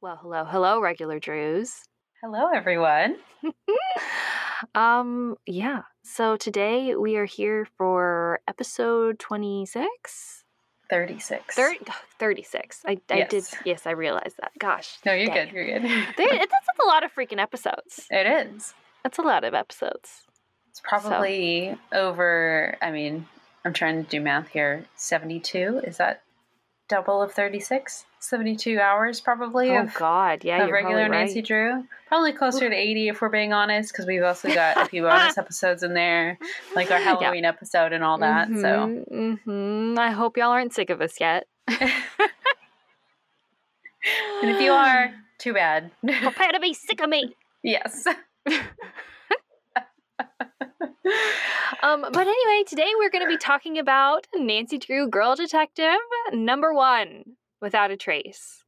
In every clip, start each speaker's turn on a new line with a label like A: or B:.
A: Well, hello, hello, regular Drews.
B: Hello, everyone.
A: um, yeah. So today we are here for episode 26?
B: 36.
A: 30, 36. I, I did,
B: Yes.
A: I realized that. Gosh.
B: No, you're
A: dang
B: good. You're good.
A: They, that's, that's a lot of freaking episodes.
B: it is.
A: That's a lot of episodes.
B: It's probably over, I mean, I'm trying to do math here. 72? Is that double of 36? 72 hours, probably,
A: Oh,
B: of,
A: God. Yeah,
B: of regular
A: probably
B: Nancy. Drew. Probably closer to 80 if we're being honest, because we've also got a few bonus episodes in there, like our
A: Yeah.
B: Halloween episode and all that. So,
A: Mhm, mhm. I hope y'all aren't sick of us yet.
B: and if you are, too bad.
A: prepare to be sick of me.
B: yes.
A: Um, but anyway, today we're going to be talking about Nancy Drew Girl Detective number one, Without a Trace.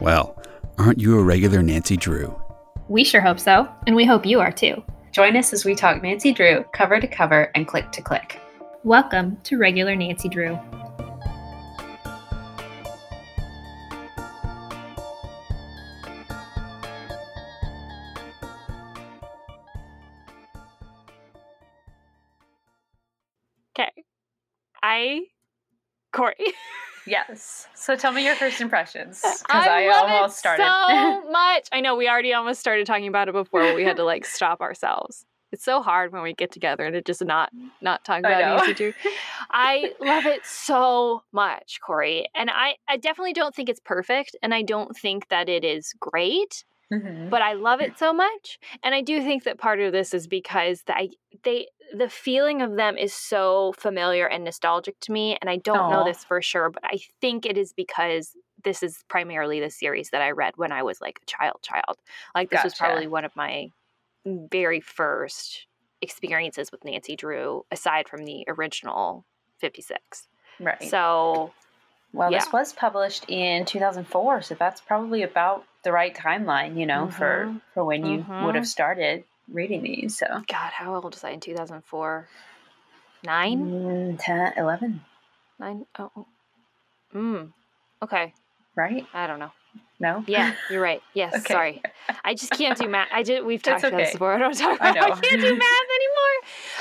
C: Well, aren't you a regular Nancy Drew?
D: We sure hope so, and we hope you are too.
B: Join us as we talk Nancy Drew cover to cover and click to click.
D: Welcome to Regular Nancy Drew.
A: I, Corey.
B: Yes. So tell me your first impressions. Because
A: I,
B: I,
A: love
B: almost
A: it
B: started.
A: so much. I know we already almost started talking about it before, we had to like stop ourselves. It's so hard when we get together and it just not not talk about. Nancy Drew. I love it so much, Corey, and I I definitely don't think it's perfect, and I don't think that it is great.
B: Mhm.
A: but I love it so much. And I do think that part of this is because the, I, they the feeling of them is so familiar and nostalgic to me. And I don't know this for sure, but I think it is because this is primarily the series that I read when I was like a child child. Like this was probably one of my very first experiences with Nancy Drew, aside from the original 56.
B: Right.
A: So
B: well, this was published in 2004, so that's probably about the right timeline, you know, for
A: Mhm.
B: for when you would
A: Mhm.
B: have started reading these. So
A: God, how old was I in 2004? Nine?
B: Mm, 10, 11,
A: Nine? Oh. oh. Mm. Okay.
B: right?
A: I don't know.
B: No.
A: Yeah, you're right. Yes.
B: Okay.
A: Sorry. I just can't do math. I did. We've talked about this before. I don't talk about. I,
B: know.
A: can't do math anymore.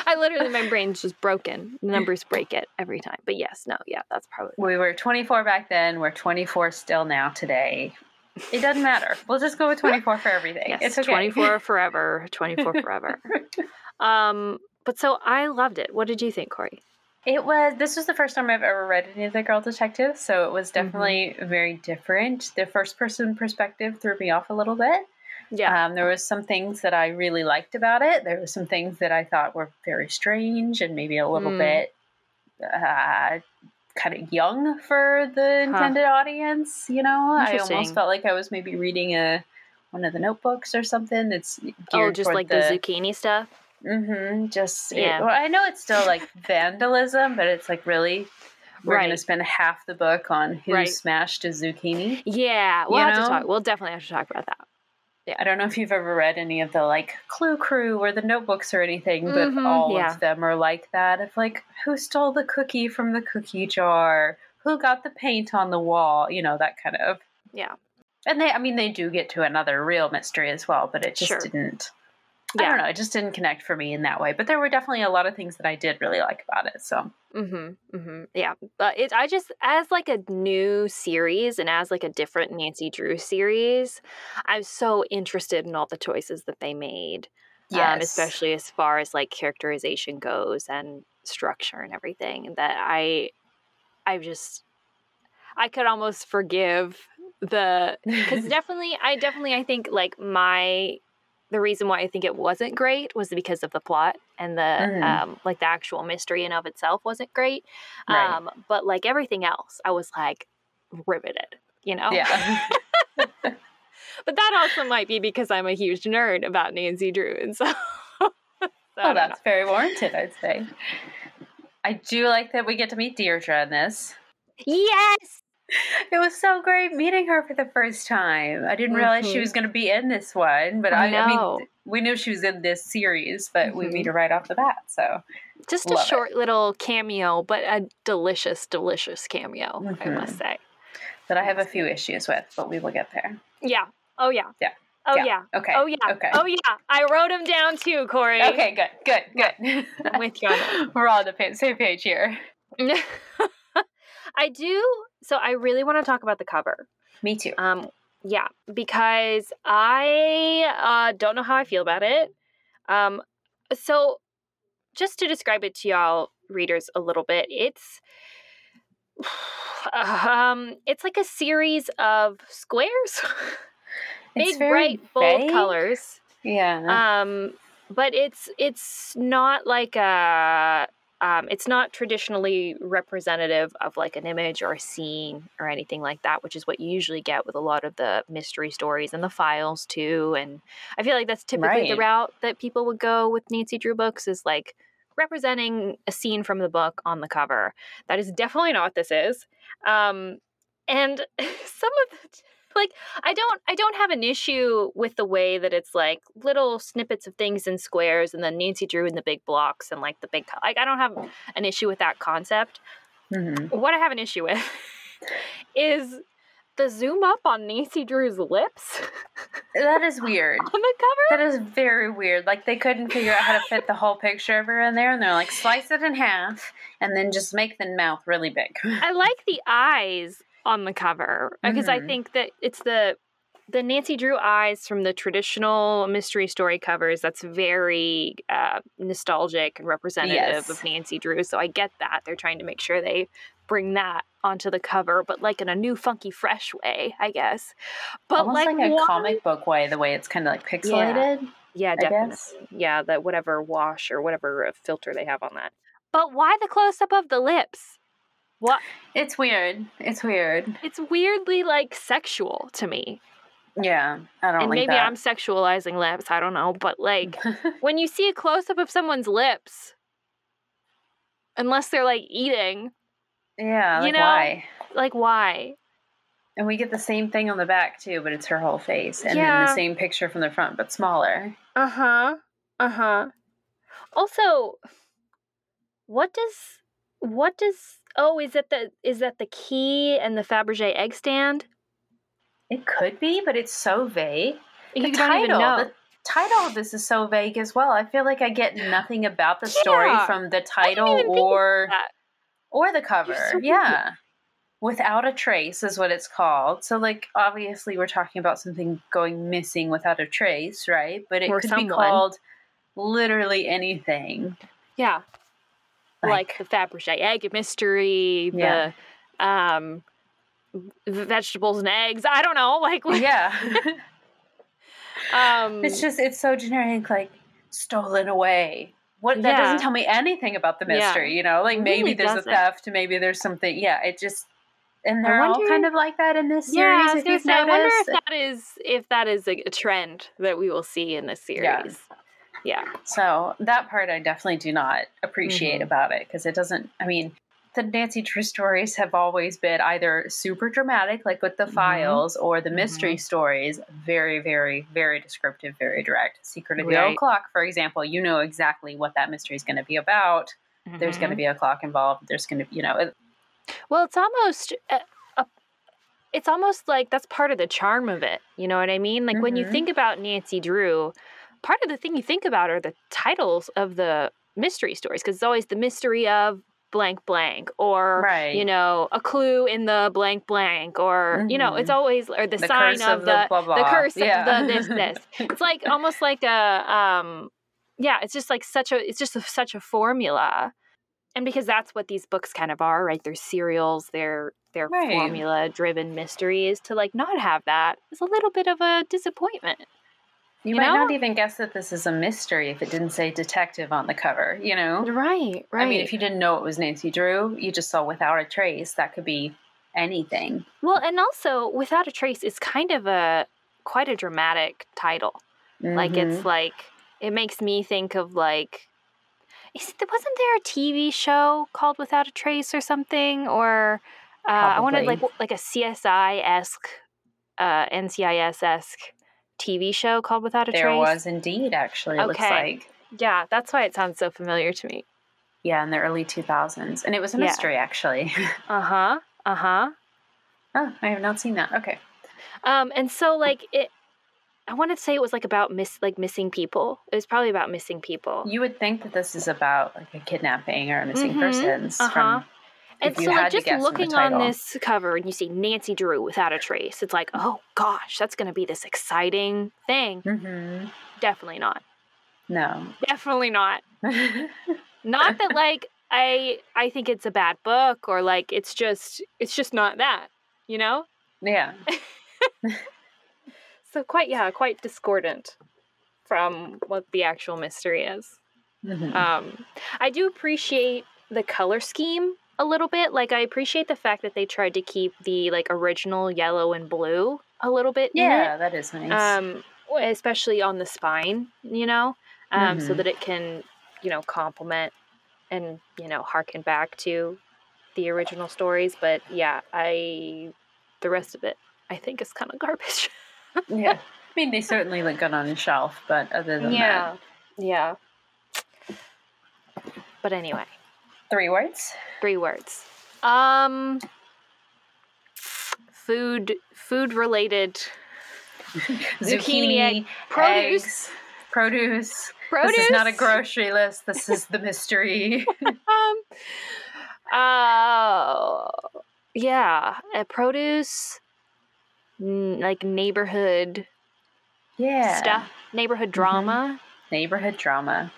A: I literally, my brain's just broken. The numbers break it every time. But yes, no, yeah, that's probably.
B: We were 24 back then. We're 24 still now today. It doesn't matter. We'll just go with 24 for everything.
A: Yes,
B: it's okay.
A: 24 forever. 24 forever. um, but so I loved it. What did you think, Corey?
B: It was. This was the first time I've ever read any of the Girl Detectives, so it was
A: Mm-hmm.
B: definitely very different. The first person perspective threw me off a little bit.
A: Yeah.
B: Um, there was some things that I really liked about it. There were some things that I thought were very strange and maybe a little
A: Mm.
B: bit uh, kind of young for the intended audience. You know, I almost felt like I was maybe reading a one of the notebooks or something. It's
A: oh, just like the, zucchini stuff.
B: Mm-hmm. just it-
A: Yeah.
B: well, I know it's still like vandalism, but it's like really we're going to spend half the book on who
A: Right.
B: smashed a zucchini.
A: Yeah, we'll
B: You
A: have
B: know?
A: to talk. We'll definitely have to talk about that.
B: I don't know if you've ever read any of the like Clue Crew or the notebooks or anything, but
A: Mhm,
B: all
A: yeah.
B: of them are like that. Of like, who stole the cookie from the cookie jar? Who got the paint on the wall? You know, that kind of.
A: Yeah.
B: And they, I mean, they do get to another real mystery as well, but it just
A: Sure.
B: didn't. I don't know. It just didn't connect for me in that way. But there were definitely a lot of things that I did really like about it. So
A: Mm-hmm. Mm-hmm. Yeah. But it I just as like a new series and as like a different Nancy Drew series, I'm so interested in all the choices that they made. Um, especially as far as like characterization goes and structure and everything. That I I just I could almost forgive the because definitely I definitely I think like my the reason why I think it wasn't great was because of the plot and the
B: Mhm.
A: um like the actual mystery in of itself wasn't great.
B: Right.
A: Um but like everything else I was like riveted, you know?
B: yeah.
A: But that also might be because I'm a huge nerd about Nancy Drew and so, so
B: well,
A: don't
B: that's very warranted, I'd say. I do like that we get to meet Deirdre in this.
A: Yes.
B: It was so great meeting her for the first time. I didn't realize she
A: Mhm.
B: was going to be in this one, but
A: I
B: I, I, mean, we knew she was in this series, but mm-hmm. we meet
A: mm-hmm.
B: her right off the bat. So
A: just a short it. little cameo, but a delicious, delicious cameo, mm-hmm. I must mm-hmm. say.
B: That I have a few issues with, but we will get there.
A: Yeah. Oh yeah.
B: Yeah.
A: Oh yeah.
B: yeah. Okay.
A: Oh yeah.
B: Okay.
A: Oh yeah. I wrote them down too, Corey.
B: Okay. Good. Good. Good.
A: I'm with you.
B: We're all on the same page here.
A: I do. So I really want to talk about the cover.
B: Me too.
A: Um. Yeah, because I uh, don't know how I feel about it. Um. So, just to describe it to y'all readers a little bit, it's um, it's like a series of squares. big bright bold vague. colors.
B: Yeah.
A: Um, but it's it's not like a um, it's not traditionally representative of like an image or a scene or anything like that, which is what you usually get with a lot of the mystery stories and the files too. And I feel like that's typically right. the route that people would go with Nancy Drew books is like representing a scene from the book on the cover. That is definitely not what this is. Um, and some of the like I don't I don't have an issue with the way that it's like little snippets of things in squares and then Nancy Drew in the big blocks and like the big like I don't have an issue with that concept. Mm-hmm. What I have an issue with is the zoom up on Nancy Drew's lips.
B: that is weird.
A: on the cover?
B: That is very weird. Like they couldn't figure out how to fit the whole picture of her in there and they're like slice it in half and then just make the mouth really big.
A: I like the eyes on the cover because mm-hmm. I think that it's the the Nancy Drew eyes from the traditional mystery story covers. That's very uh, nostalgic and representative yes. of Nancy Drew. So I get that they're trying to make sure they bring that onto the cover, but like in a new, funky, fresh way, I guess. But
B: Almost like, like a comic book way, the way it's kind of like pixelated.
A: Yeah, yeah definitely. Yeah, that whatever wash or whatever filter they have on that. But why the close up of the lips? What?
B: It's weird. It's weird.
A: It's weirdly like sexual to me.
B: Yeah, I don't.
A: And
B: like
A: maybe
B: that.
A: I'm sexualizing lips. I don't know, but like when you see a close up of someone's lips, unless they're like eating.
B: Yeah, like you know, why?
A: Like why?
B: And we get the same thing on the back too, but it's her whole face, and yeah. then the same picture from the front, but smaller.
A: Uh huh. Uh huh. Also, what does what does oh is that the is that the key and the Fabergé egg stand?
B: It could be, but it's so vague. The you title, the title of this is so vague as well. I feel like I get nothing about the story from the title or or the cover. So yeah. Without a trace is what it's called. So like obviously we're talking about something going missing without a trace, right? But it or could someone. be called literally anything.
A: Yeah like, like the Fabergé egg mystery, yeah. the um, vegetables and eggs. I don't know, like
B: yeah. um, it's just it's so generic, like stolen away. What that yeah. doesn't tell me anything about the mystery, yeah. you know? Like maybe really there's doesn't. a theft, maybe there's something. Yeah, it just and they're wonder, all kind of like that in this series. Yeah, I, if you've say, I wonder
A: if that is if that is a, a, trend that we will see in this series. Yeah. Yeah.
B: So that part I definitely do not appreciate mm-hmm. about it because it doesn't, I mean, the Nancy Drew stories have always been either super dramatic, like with the mm-hmm. files, or the mystery mm-hmm. stories, very, very, very descriptive, very direct. Secret of the. Old Clock, for example, you know exactly what that mystery is going to be about. Mm-hmm. There's going to be a clock involved. There's going to, be you know. It,
A: well, it's almost. Uh, it's almost like that's part of the charm of it. You know what I mean? Like when you mm-hmm. think about Nancy Drew, part of the thing you think about are the titles of the mystery stories because it's always the mystery of blank blank or right. you know a clue in the blank blank or mm-hmm. you know it's mm-hmm. always or the, the sign of, of, the the, blah, blah. the curse yeah. of the this this it's like almost like a um yeah it's just like such a it's just a, such a formula and because that's what these books kind of are right they're serials they're they're right. formula driven mysteries to like not have that is a little bit of a disappointment
B: you, you might know? not even guess that this is a mystery if it didn't say detective on the cover, you know?
A: Right, right. I
B: mean, if you didn't know it was Nancy Drew, you just saw Without a Trace, that could be anything.
A: Well, and also, Without a Trace is kind of a quite a dramatic title. Mm-hmm. Like, it's mm-hmm. like, it makes me think of like, is, wasn't there a TV show called Without a Trace or something? Or uh, I wanted like like a CSI esque, uh, NCIS esque TV show called Without a
B: there
A: Trace?
B: There was indeed, actually. It okay. looks like.
A: Yeah, that's why it sounds so familiar to me.
B: Yeah, in the early 2000s. And it was a yeah. mystery, actually.
A: uh huh. Uh huh.
B: Oh, I have not seen that. Okay.
A: Um, and so like it, I wanted to say it was like about miss like missing people. It was probably about missing people.
B: You would think that this is about like a kidnapping or a missing mm-hmm. persons uh-huh. from
A: and so, like, just looking on this cover and you see Nancy Drew without a trace, it's like, oh gosh, that's going to be this exciting thing.
B: Mm-hmm.
A: Definitely not.
B: No.
A: Definitely not. not that like I I think it's a bad book or like it's just it's just not that, you know?
B: Yeah.
A: so quite yeah, quite discordant from what the actual mystery is. Mm-hmm. Um, I do appreciate the color scheme a little bit. Like I appreciate the fact that they tried to keep the like original yellow and blue a little bit.
B: Yeah, that is nice.
A: Um, especially on the spine, you know, um, mm-hmm. so that it can, you know, complement and you know harken back to the original stories. But yeah, I the rest of it I think is kind of garbage.
B: yeah, I mean they certainly look good on a shelf, but other than
A: yeah, that, yeah. But anyway,
B: Three words.
A: Three words. Um, food, food related.
B: Zucchini, egg, produce, eggs, produce. Produce. This is not a grocery list. This is the mystery. um.
A: Uh. Yeah. a produce. N- like neighborhood.
B: Yeah.
A: Stuff. Neighborhood mm-hmm. drama.
B: Mm-hmm. Neighborhood drama.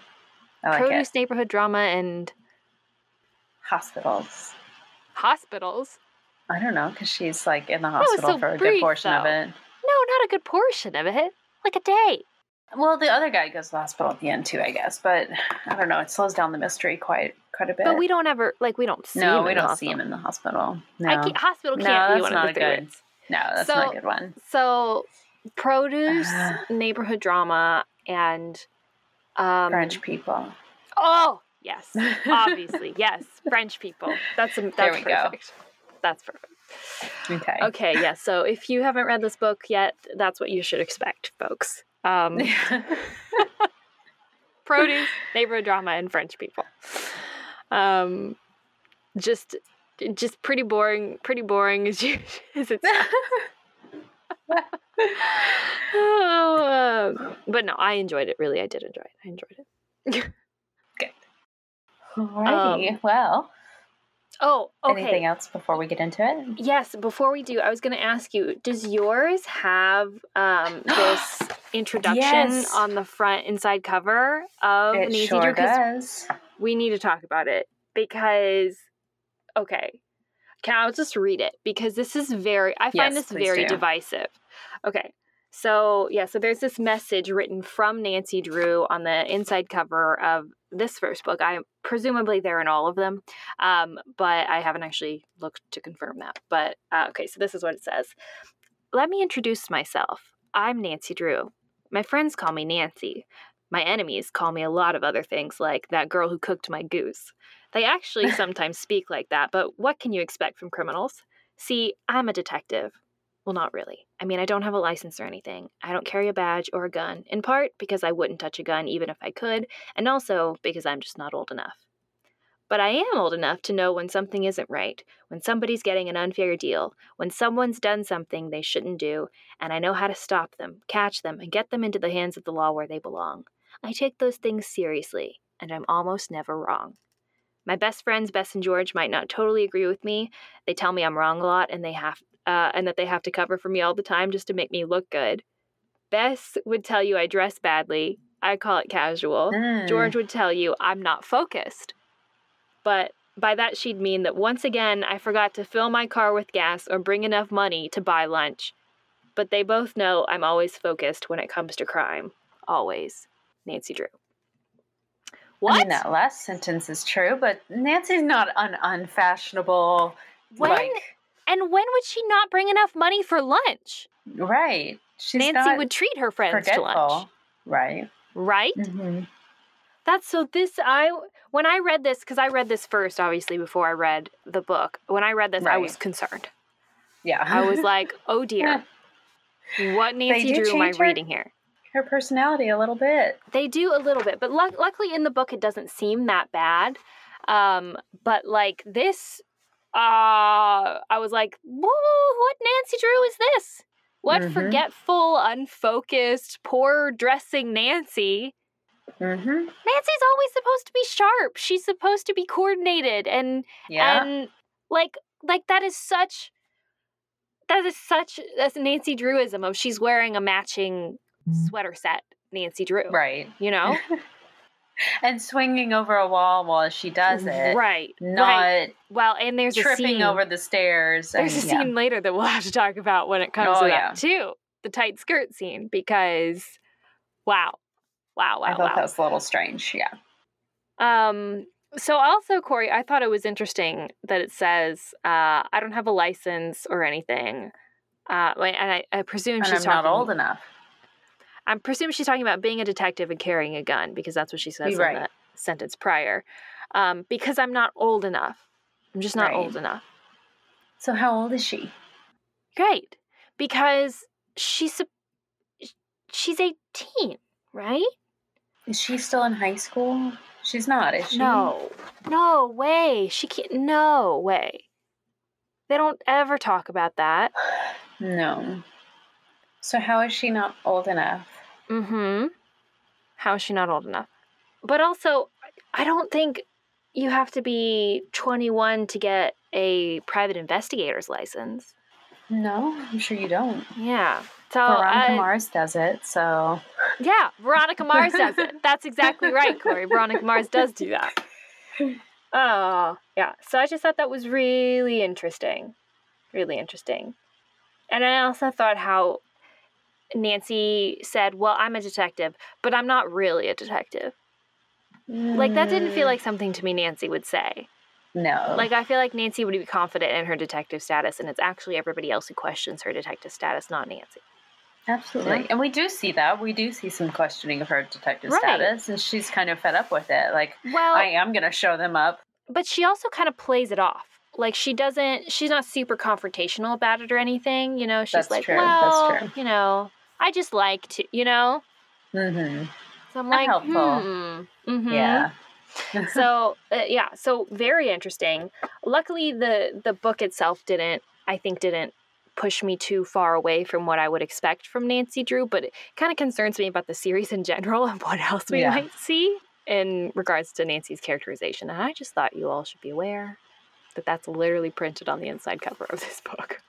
B: I like
A: produce,
B: it.
A: neighborhood drama, and
B: hospitals.
A: Hospitals?
B: I don't know, because she's like in the hospital so for a brief, good portion though. of it.
A: No, not a good portion of it. Like a day.
B: Well, the other guy goes to the hospital at the end too, I guess. But I don't know. It slows down the mystery quite quite a bit.
A: But we don't ever like we don't see.
B: No,
A: him
B: we don't
A: see
B: him in the hospital. No, I
A: can't, hospital can't
B: no,
A: be one of the
B: good. No, that's so, not a good one.
A: So, produce, neighborhood drama, and um,
B: French people.
A: Oh, Yes, obviously, yes. French people. That's a, that's perfect. Go. That's perfect.
B: Okay.
A: Okay. Yes. Yeah, so if you haven't read this book yet, that's what you should expect, folks. Um, produce, neighborhood drama, and French people. Um, just, just pretty boring. Pretty boring as you as it oh, um, but no, I enjoyed it. Really, I did enjoy it. I enjoyed it.
B: Alrighty. Um, well.
A: Oh, okay.
B: Anything else before we get into it?
A: Yes, before we do, I was going to ask you, does yours have um, this introduction yes. on the front inside cover of
B: it
A: Nancy
B: sure Drew? does.
A: We need to talk about it because, okay, can I just read it because this is very, I find yes, this very do. divisive. Okay, so yeah, so there's this message written from Nancy Drew on the inside cover of this first book. I presumably they're in all of them, um, but I haven't actually looked to confirm that. But uh, okay, so this is what it says. Let me introduce myself. I'm Nancy Drew. My friends call me Nancy. My enemies call me a lot of other things, like that girl who cooked my goose. They actually sometimes speak like that, but what can you expect from criminals? See, I'm a detective. Well, not really. I mean, I don't have a license or anything. I don't carry a badge or a gun, in part because I wouldn't touch a gun even if I could, and also because I'm just not old enough. But I am old enough to know when something isn't right, when somebody's getting an unfair deal, when someone's done something they shouldn't do, and I know how to stop them, catch them, and get them into the hands of the law where they belong. I take those things seriously, and I'm almost never wrong. My best friends, Bess and George, might not totally agree with me. They tell me I'm wrong a lot, and they have uh, and that they have to cover for me all the time just to make me look good. Bess would tell you I dress badly. I call it casual. Mm. George would tell you I'm not focused. But by that, she'd mean that once again I forgot to fill my car with gas or bring enough money to buy lunch. But they both know I'm always focused when it comes to crime. Always. Nancy Drew.
B: What? I mean, that last sentence is true, but Nancy's not an unfashionable. When like
A: and when would she not bring enough money for lunch?
B: Right.
A: She's Nancy would treat her friends forgetful. to lunch.
B: Right.
A: Right?
B: Mm-hmm.
A: That's so this I when I read this cuz I read this first obviously before I read the book. When I read this right. I was concerned.
B: Yeah.
A: I was like, "Oh dear." What Nancy Drew am I her, reading here?
B: Her personality a little bit.
A: They do a little bit, but lu- luckily in the book it doesn't seem that bad. Um, but like this, uh, I was like, what Nancy Drew is this? What mm-hmm. forgetful, unfocused, poor dressing Nancy? Mm-hmm. Nancy's always supposed to be sharp. She's supposed to be coordinated and yeah. and like like that is such that is such that's Nancy Drewism of she's wearing a matching sweater set. Nancy Drew,
B: right?
A: You know,
B: and swinging over a wall while she does it,
A: right?
B: Not
A: right. well, and there's
B: tripping over the stairs.
A: There's
B: and,
A: a scene
B: yeah.
A: later that we'll have to talk about when it comes oh, to yeah. that too. The tight skirt scene because, wow, wow, wow,
B: I thought
A: wow.
B: that was a little strange. Yeah.
A: Um. So also, Corey, I thought it was interesting that it says, uh, "I don't have a license or anything," uh, and I, I presume
B: and
A: she's
B: I'm
A: talking,
B: not old enough.
A: I presume she's talking about being a detective and carrying a gun because that's what she says
B: right.
A: in the sentence prior. Um, because I'm not old enough. I'm just not right. old enough.
B: So how old is she?
A: Great, because she's she's 18, right?
B: Is she still in high school? She's not, is she?
A: No, no way. She can't. No way. They don't ever talk about that.
B: No. So how is she not old enough?
A: Mm-hmm. How is she not old enough? But also, I don't think you have to be 21 to get a private investigator's license.
B: No, I'm sure you don't.
A: Yeah. So
B: Veronica I, Mars does it, so
A: Yeah, Veronica Mars does it. That's exactly right, Corey. Veronica Mars does do that. Oh, yeah. So I just thought that was really interesting. Really interesting. And I also thought how Nancy said, Well, I'm a detective, but I'm not really a detective. Mm. Like, that didn't feel mm. like something to me Nancy would say.
B: No.
A: Like, I feel like Nancy would be confident in her detective status, and it's actually everybody else who questions her detective status, not Nancy.
B: Absolutely. Yeah. And we do see that. We do see some questioning of her detective right. status, and she's kind of fed up with it. Like, well, I am going to show them up.
A: But she also kind of plays it off. Like, she doesn't, she's not super confrontational about it or anything. You know, she's
B: That's
A: like,
B: true.
A: well, you know, I just like to, you know?
B: Mm-hmm.
A: So I'm like, helpful. Hmm. Mm-hmm.
B: Yeah.
A: so uh, yeah, so very interesting. Luckily, the the book itself didn't, I think, didn't push me too far away from what I would expect from Nancy Drew, but it kind of concerns me about the series in general and what else we yeah. might see in regards to Nancy's characterization. And I just thought you all should be aware that that's literally printed on the inside cover of this book.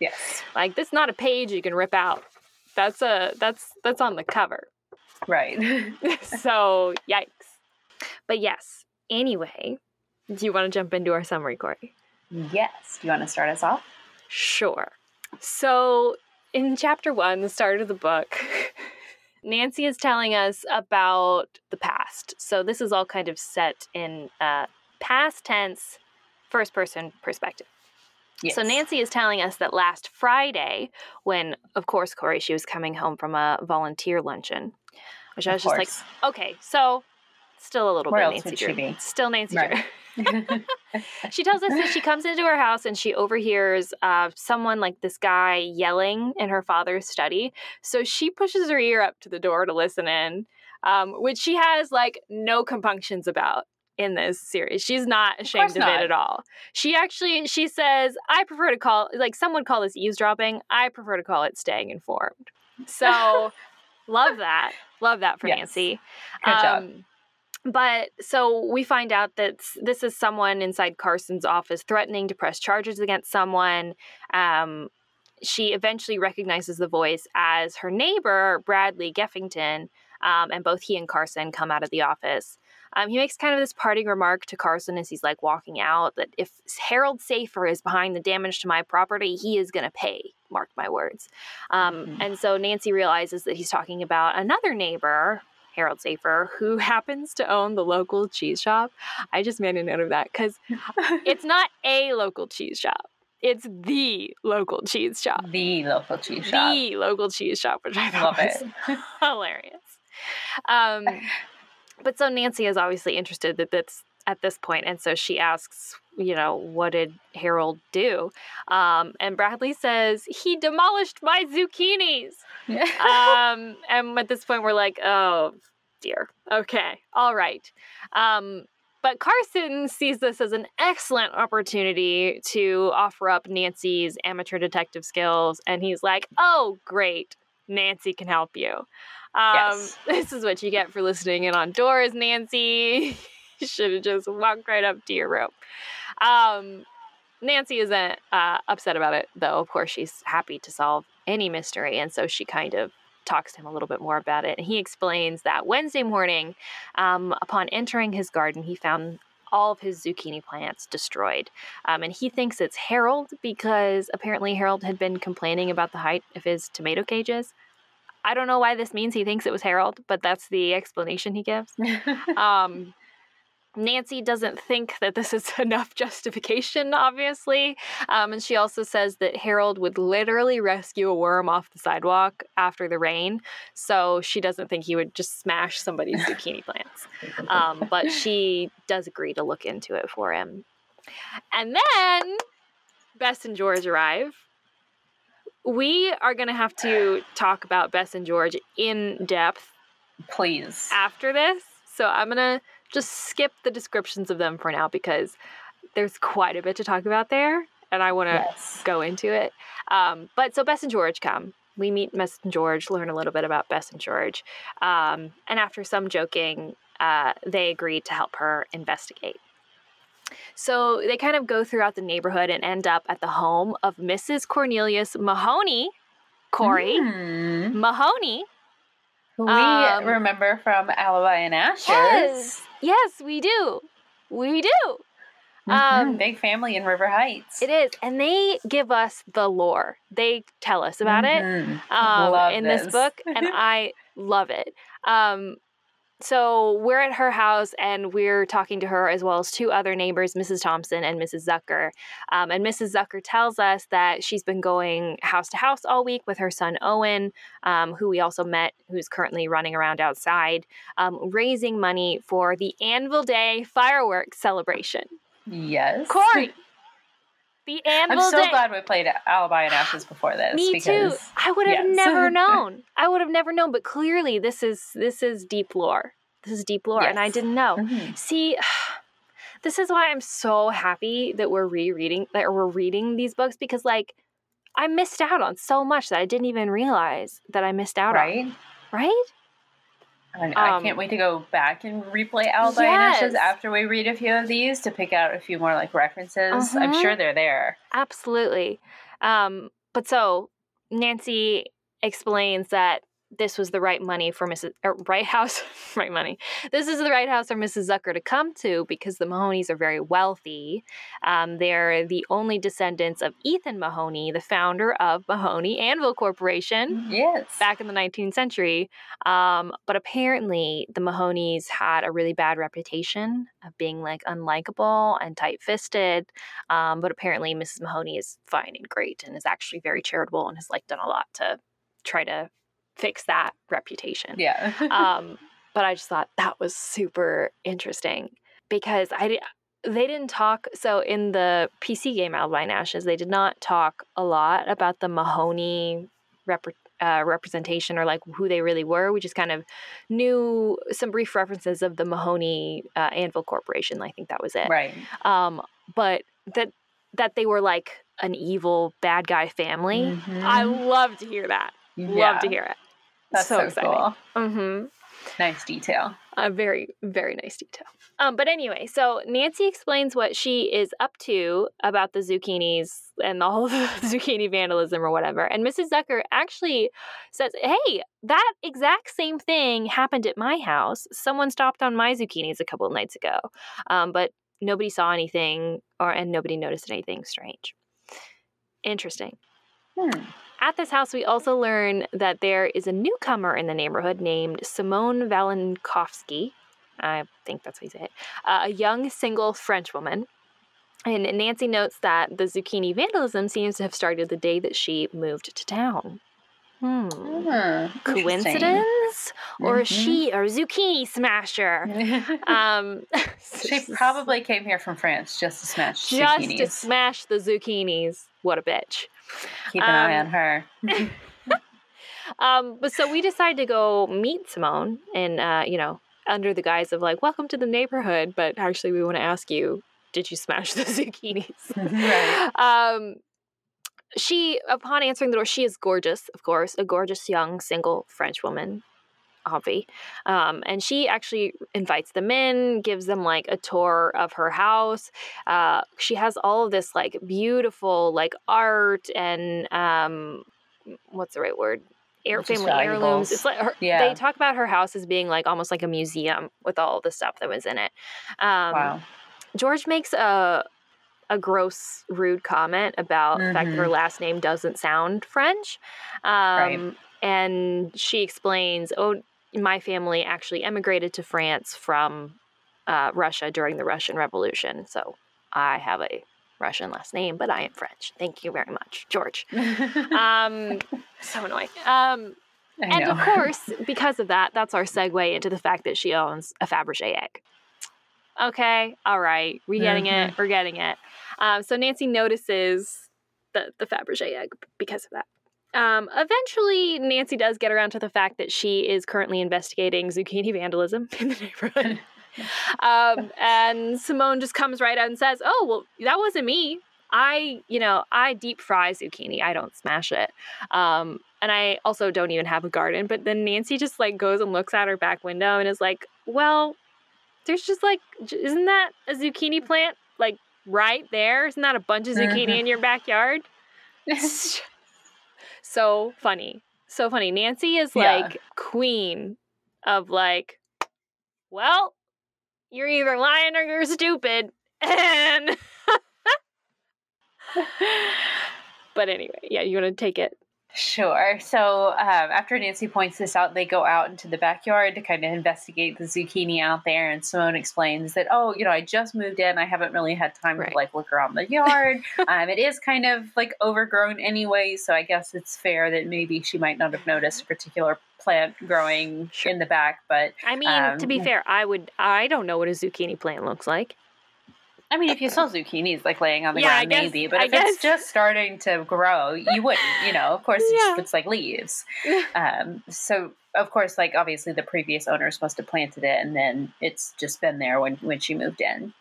B: Yes.
A: Like this is not a page you can rip out. That's a that's that's on the cover.
B: Right.
A: so, yikes. But yes, anyway, do you want to jump into our summary, Corey?
B: Yes. Do you want to start us off?
A: Sure. So, in chapter one, the start of the book, Nancy is telling us about the past. So, this is all kind of set in uh, past tense, first person perspective. Yes. So Nancy is telling us that last Friday, when of course Corey she was coming home from a volunteer luncheon, which I was just like, okay, so still a little
B: Where
A: bit
B: Nancy
A: Drew. Still Nancy right. Drew. she tells us that she comes into her house and she overhears uh, someone like this guy yelling in her father's study. So she pushes her ear up to the door to listen in, um, which she has like no compunctions about in this series. She's not ashamed of, of it at all. She actually she says, "I prefer to call like some would call this eavesdropping. I prefer to call it staying informed." So, love that. Love that for yes. Nancy.
B: Good um, job.
A: But so we find out that this is someone inside Carson's office threatening to press charges against someone. Um, she eventually recognizes the voice as her neighbor, Bradley Geffington, um, and both he and Carson come out of the office. Um, he makes kind of this parting remark to Carson as he's like walking out that if Harold Safer is behind the damage to my property, he is going to pay. Mark my words. Um, mm-hmm. And so Nancy realizes that he's talking about another neighbor, Harold Safer, who happens to own the local cheese shop. I just made a note of that because it's not a local cheese shop. It's the local cheese shop.
B: The local cheese shop.
A: The local cheese shop, which I thought Love was it. hilarious. Um, but so Nancy is obviously interested that that's at this point, and so she asks you know, what did Harold do? Um, and Bradley says, he demolished my zucchinis. um, and at this point, we're like, oh dear. Okay. All right. Um, but Carson sees this as an excellent opportunity to offer up Nancy's amateur detective skills. And he's like, oh, great. Nancy can help you. Um, yes. This is what you get for listening in on doors, Nancy. you should have just walked right up to your room. Um, Nancy isn't uh, upset about it, though. Of course, she's happy to solve any mystery. And so she kind of talks to him a little bit more about it. And he explains that Wednesday morning, um, upon entering his garden, he found all of his zucchini plants destroyed. Um, and he thinks it's Harold because apparently Harold had been complaining about the height of his tomato cages. I don't know why this means he thinks it was Harold, but that's the explanation he gives. um, Nancy doesn't think that this is enough justification, obviously. Um, and she also says that Harold would literally rescue a worm off the sidewalk after the rain. So she doesn't think he would just smash somebody's zucchini plants. Um, but she does agree to look into it for him. And then Bess and George arrive. We are going to have to talk about Bess and George in depth.
B: Please.
A: After this. So I'm going to just skip the descriptions of them for now because there's quite a bit to talk about there, and I want to yes. go into it. Um, but so Bess and George come. We meet Bess and George, learn a little bit about Bess and George, um, and after some joking, uh, they agree to help her investigate. So they kind of go throughout the neighborhood and end up at the home of Mrs. Cornelius Mahoney. Corey mm. Mahoney.
B: We um, remember from Alibi and Ashes.
A: Yes. Yes, we do. We do.
B: Mm-hmm. Um, Big family in River Heights.
A: It is, and they give us the lore. They tell us about mm-hmm. it um, in this. this book, and I love it. Um, so we're at her house and we're talking to her as well as two other neighbors, Mrs. Thompson and Mrs. Zucker. Um, and Mrs. Zucker tells us that she's been going house to house all week with her son Owen, um, who we also met, who's currently running around outside, um, raising money for the Anvil Day fireworks celebration.
B: Yes.
A: Corey, the Anvil
B: I'm so
A: Day.
B: glad we played Alibi and Ashes before this.
A: Me
B: because,
A: too. I would have yes. never known. I would have never known. But clearly, this is this is deep lore. This is deep lore, yes. and I didn't know. Mm-hmm. See. This is why I'm so happy that we're rereading that we're reading these books because like I missed out on so much that I didn't even realize that I missed out on. right? Right?
B: And um, I can't wait to go back and replay Alibi yes. after we read a few of these to pick out a few more like references. Uh-huh. I'm sure they're there.
A: Absolutely. Um, but so Nancy explains that this was the right money for Mrs. Er, right house, right money. This is the right house for Mrs. Zucker to come to because the Mahonies are very wealthy. Um, they're the only descendants of Ethan Mahoney, the founder of Mahoney Anvil Corporation.
B: Yes,
A: back in the 19th century. Um, but apparently, the Mahonies had a really bad reputation of being like unlikable and tight-fisted. Um, but apparently, Mrs. Mahoney is fine and great and is actually very charitable and has like done a lot to try to fix that reputation.
B: Yeah.
A: um, but I just thought that was super interesting because I they didn't talk. So in the PC game and Ashes, they did not talk a lot about the Mahoney rep- uh, representation or like who they really were. We just kind of knew some brief references of the Mahoney uh, Anvil Corporation. I think that was it.
B: Right.
A: Um, but that that they were like an evil bad guy family. Mm-hmm. I love to hear that. Yeah. Love to hear it.
B: That's so, so exciting. cool.
A: Mm-hmm.
B: Nice detail.
A: A very, very nice detail. Um, but anyway, so Nancy explains what she is up to about the zucchinis and the whole zucchini vandalism or whatever. And Mrs. Zucker actually says, Hey, that exact same thing happened at my house. Someone stopped on my zucchinis a couple of nights ago. Um, but nobody saw anything or and nobody noticed anything strange. Interesting.
B: Hmm.
A: At this house, we also learn that there is a newcomer in the neighborhood named Simone Valenkovsky. I think that's how you say it. Uh, a young single French woman. And Nancy notes that the zucchini vandalism seems to have started the day that she moved to town. Hmm. Coincidence? Or mm-hmm. she or zucchini smasher? um,
B: she probably came here from France just to smash
A: just zucchinis. to smash the zucchinis. What a bitch.
B: Keep an um, eye on her.
A: um, but so we decided to go meet Simone and, uh, you know, under the guise of like, welcome to the neighborhood. But actually, we want to ask you, did you smash the zucchinis? right. Um, she, upon answering the door, she is gorgeous, of course, a gorgeous young single French woman, Avi. Um, and she actually invites them in, gives them like a tour of her house. Uh, she has all of this like beautiful like art and um, what's the right word? Air, family heirlooms. It's like her, yeah. they talk about her house as being like almost like a museum with all the stuff that was in it. Um, wow. George makes a a gross, rude comment about mm-hmm. the fact that her mm-hmm. last name doesn't sound French. Um, right. And she explains, oh, my family actually emigrated to France from uh, Russia during the Russian Revolution. So I have a Russian last name, but I am French. Thank you very much, George. um, so annoying. Um, and of course, because of that, that's our segue into the fact that she owns a Fabergé egg. Okay, all right, we're getting mm-hmm. it. We're getting it. Um, so Nancy notices the the Fabergé egg because of that. Um, eventually, Nancy does get around to the fact that she is currently investigating zucchini vandalism in the neighborhood. um, and Simone just comes right out and says, "Oh, well, that wasn't me. I, you know, I deep fry zucchini. I don't smash it. Um, and I also don't even have a garden." But then Nancy just like goes and looks out her back window and is like, "Well, there's just like, isn't that a zucchini plant like right there? Isn't that a bunch of zucchini mm-hmm. in your backyard?" so funny. So funny. Nancy is like yeah. queen of like, well, you're either lying or you're stupid. And but anyway, yeah, you want to take it.
B: Sure. So um, after Nancy points this out, they go out into the backyard to kind of investigate the zucchini out there. And Simone explains that, oh, you know, I just moved in. I haven't really had time right. to like look around the yard. um, it is kind of like overgrown anyway. So I guess it's fair that maybe she might not have noticed a particular plant growing sure. in the back. But
A: I mean, um, to be um, fair, I would, I don't know what a zucchini plant looks like.
B: I mean, if you saw zucchinis like laying on the yeah, ground, guess, maybe. But I if guess. it's just starting to grow, you wouldn't. You know, of course, yeah. it's, like leaves. Um, so, of course, like obviously the previous owners must have planted it, and then it's just been there when when she moved in.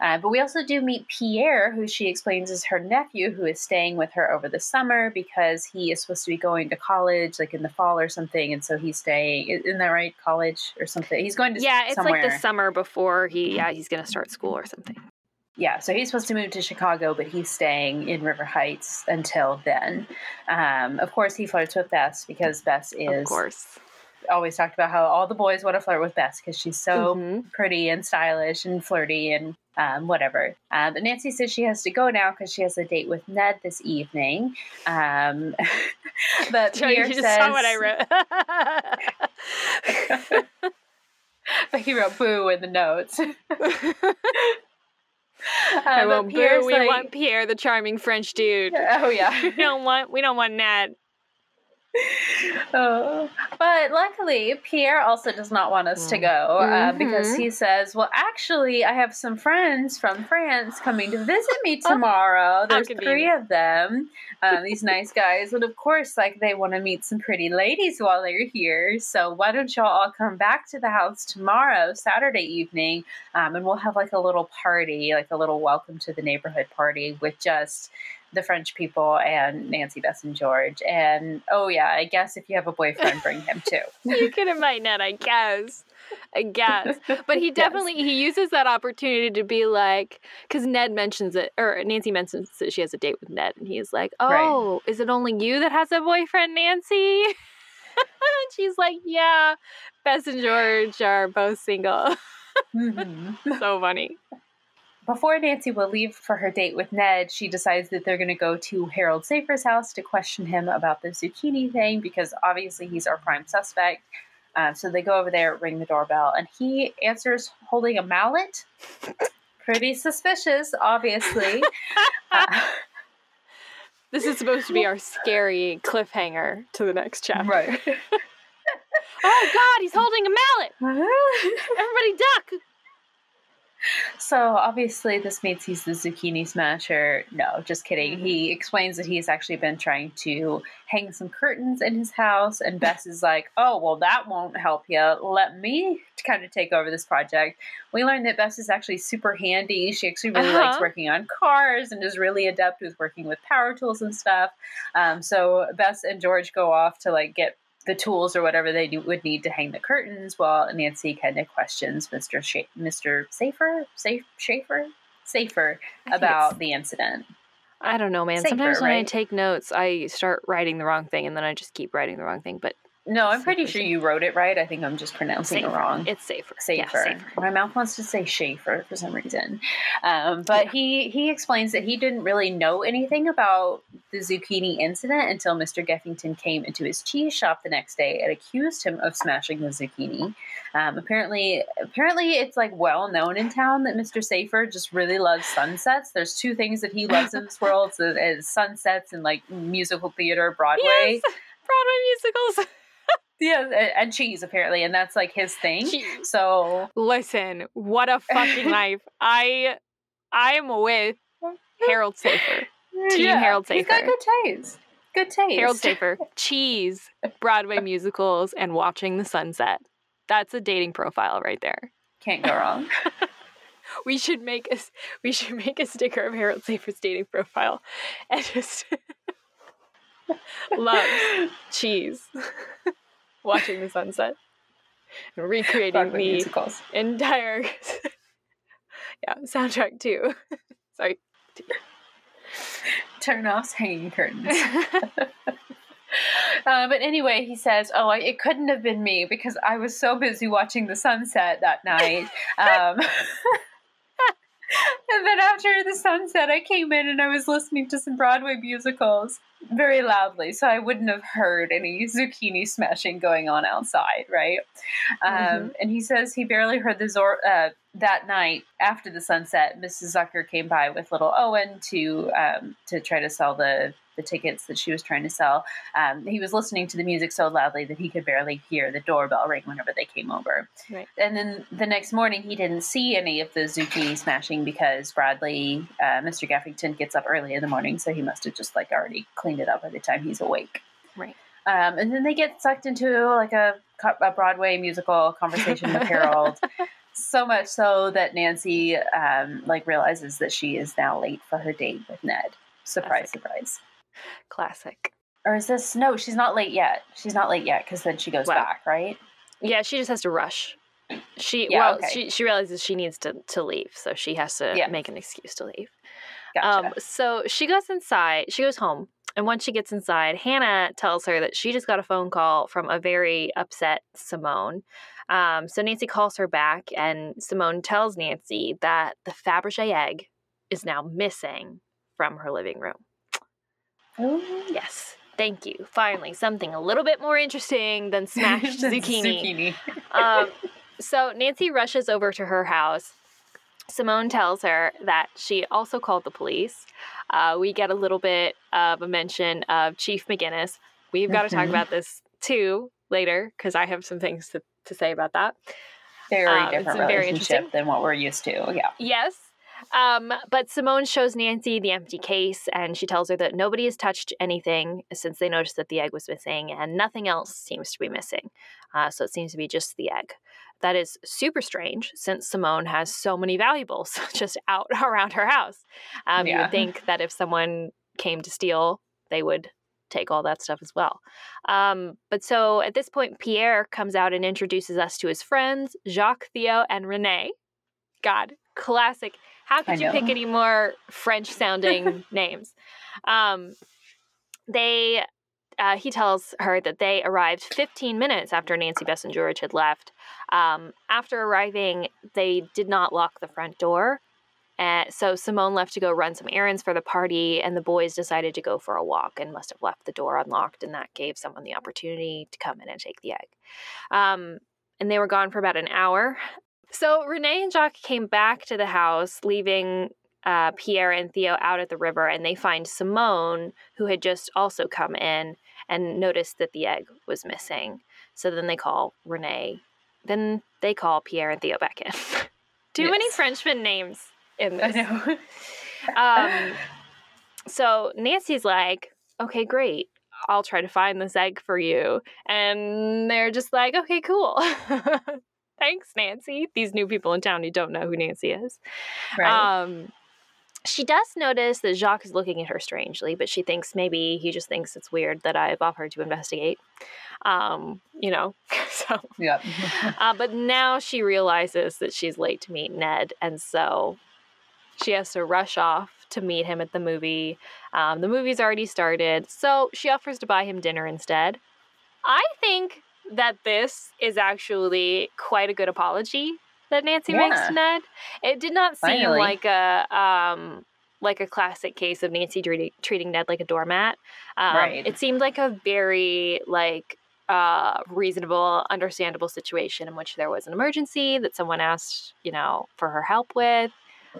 B: Uh, but we also do meet Pierre, who she explains is her nephew, who is staying with her over the summer because he is supposed to be going to college, like in the fall or something, and so he's staying. Isn't that right? College or something? He's going to
A: yeah. It's
B: somewhere.
A: like the summer before he yeah he's going to start school or something.
B: Yeah, so he's supposed to move to Chicago, but he's staying in River Heights until then. Um, of course, he flirts with Bess because Bess is,
A: of course,
B: always talked about how all the boys want to flirt with Bess because she's so mm-hmm. pretty and stylish and flirty and um, whatever. Um, but Nancy says she has to go now because she has a date with Ned this evening. Um, but Joe, Pierre you just says, saw what I wrote. but he wrote "boo" in the notes.
A: I um, want Pierre. We like, want Pierre, the charming French dude.
B: Oh yeah.
A: we don't want. We don't want Ned.
B: Oh. But luckily, Pierre also does not want us to mm. go uh, mm-hmm. because he says, Well, actually, I have some friends from France coming to visit me oh, tomorrow. There's three of them, um, these nice guys. And of course, like they want to meet some pretty ladies while they're here. So why don't y'all all come back to the house tomorrow, Saturday evening, um, and we'll have like a little party, like a little welcome to the neighborhood party with just the French people and Nancy, Bess, and George. And oh yeah, I guess if you have a boyfriend, bring him too.
A: you can invite Ned, I guess. I guess. But he definitely yes. he uses that opportunity to be like because Ned mentions it or Nancy mentions that she has a date with Ned and he's like, Oh, right. is it only you that has a boyfriend, Nancy? and she's like, Yeah, Bess and George are both single. Mm-hmm. so funny.
B: Before Nancy will leave for her date with Ned, she decides that they're going to go to Harold Safer's house to question him about the zucchini thing because obviously he's our prime suspect. Uh, so they go over there, ring the doorbell, and he answers holding a mallet. Pretty suspicious, obviously. uh,
A: This is supposed to be our scary cliffhanger to the next chapter.
B: Right.
A: oh God, he's holding a mallet. Everybody duck.
B: So obviously, this means he's the zucchini smasher. No, just kidding. Mm-hmm. He explains that he's actually been trying to hang some curtains in his house, and Bess is like, "Oh, well, that won't help you. Let me kind of take over this project." We learned that Bess is actually super handy. She actually really uh-huh. likes working on cars and is really adept with working with power tools and stuff. Um, so Bess and George go off to like get the tools or whatever they do, would need to hang the curtains while Nancy kind of questions Mr. Sh- Mr. Safer, Safe Schaefer, Safer about the incident.
A: I don't know, man. Safer, Sometimes when right? I take notes, I start writing the wrong thing and then I just keep writing the wrong thing. But
B: no, I'm pretty sure you wrote it right. I think I'm just pronouncing
A: safer.
B: it wrong.
A: It's safer.
B: Safer.
A: Yeah, safer.
B: My mouth wants to say Schaefer for some reason. Um, but yeah. he he explains that he didn't really know anything about the zucchini incident until Mr. Geffington came into his cheese shop the next day and accused him of smashing the zucchini. Um, apparently, apparently it's like well known in town that Mr. Safer just really loves sunsets. There's two things that he loves in this world: so, sunsets and like musical theater, Broadway.
A: Yes, Broadway musicals.
B: Yeah, and cheese apparently, and that's like his thing. Cheese. So
A: listen, what a fucking life! I I'm with Harold Safer. Team yeah, Harold Safer.
B: He's got good taste. Good taste.
A: Harold Safer, cheese, Broadway musicals, and watching the sunset. That's a dating profile right there.
B: Can't go wrong.
A: we should make a we should make a sticker of Harold Safer's dating profile, and just loves cheese watching the sunset and recreating the musicals. entire yeah soundtrack too. Sorry.
B: Turn off hanging curtains. Uh, but anyway, he says, "Oh, I, it couldn't have been me because I was so busy watching the sunset that night." Um, and then after the sunset, I came in and I was listening to some Broadway musicals very loudly, so I wouldn't have heard any zucchini smashing going on outside, right? Um, mm-hmm. Um, and he says he barely heard the Zor- uh, that night after the sunset. Mrs. Zucker came by with little Owen to um, to try to sell the the tickets that she was trying to sell. Um, he was listening to the music so loudly that he could barely hear the doorbell ring whenever they came over. Right. And then the next morning, he didn't see any of the zucchini smashing because Bradley, uh, Mr. Gaffington, gets up early in the morning, so he must have just like already cleaned it up by the time he's awake.
A: Right.
B: Um, and then they get sucked into like a, a Broadway musical conversation with Harold. so much so that Nancy um, like realizes that she is now late for her date with Ned. Surprise, Classic. surprise.
A: Classic.
B: Or is this no? She's not late yet. She's not late yet because then she goes back, right?
A: Yeah, she just has to rush. She yeah, well, okay. she she realizes she needs to to leave, so she has to yeah. make an excuse to leave. Gotcha. Um, so she goes inside. She goes home, and once she gets inside, Hannah tells her that she just got a phone call from a very upset Simone. Um, so Nancy calls her back, and Simone tells Nancy that the Fabergé egg is now missing from her living room. Oh. Yes. Thank you. Finally, something a little bit more interesting than smashed zucchini. zucchini. um, so Nancy rushes over to her house. Simone tells her that she also called the police. Uh, we get a little bit of a mention of Chief McGinnis. We've got to talk mm-hmm. about this too later because I have some things to, to say about that.
B: Very um, different relationship than what we're used to. Yeah.
A: Yes. Um, but Simone shows Nancy the empty case and she tells her that nobody has touched anything since they noticed that the egg was missing and nothing else seems to be missing. Uh, so it seems to be just the egg. That is super strange since Simone has so many valuables just out around her house. Um, yeah. You would think that if someone came to steal, they would take all that stuff as well. Um, but so at this point, Pierre comes out and introduces us to his friends, Jacques, Theo, and Renee. God, classic how could you pick any more French sounding names? Um, they uh, he tells her that they arrived 15 minutes after Nancy Bess and George had left. Um, after arriving, they did not lock the front door. Uh, so Simone left to go run some errands for the party, and the boys decided to go for a walk and must have left the door unlocked, and that gave someone the opportunity to come in and take the egg. Um, and they were gone for about an hour. So Renee and Jacques came back to the house, leaving uh, Pierre and Theo out at the river and they find Simone, who had just also come in and noticed that the egg was missing. So then they call Renee. Then they call Pierre and Theo back in. Too yes. many Frenchman names in this. I know. um, so Nancy's like, okay, great. I'll try to find this egg for you. And they're just like, okay, cool. Thanks, Nancy. These new people in town who don't know who Nancy is. Right. Um, she does notice that Jacques is looking at her strangely, but she thinks maybe he just thinks it's weird that I've offered to investigate. Um, you know, so
B: yeah.
A: uh, but now she realizes that she's late to meet Ned, and so she has to rush off to meet him at the movie. Um, the movie's already started, so she offers to buy him dinner instead. I think that this is actually quite a good apology that Nancy yeah. makes to Ned. It did not seem Finally. like a um, like a classic case of Nancy treating, treating Ned like a doormat. Um, right. It seemed like a very like uh, reasonable, understandable situation in which there was an emergency that someone asked, you know, for her help with.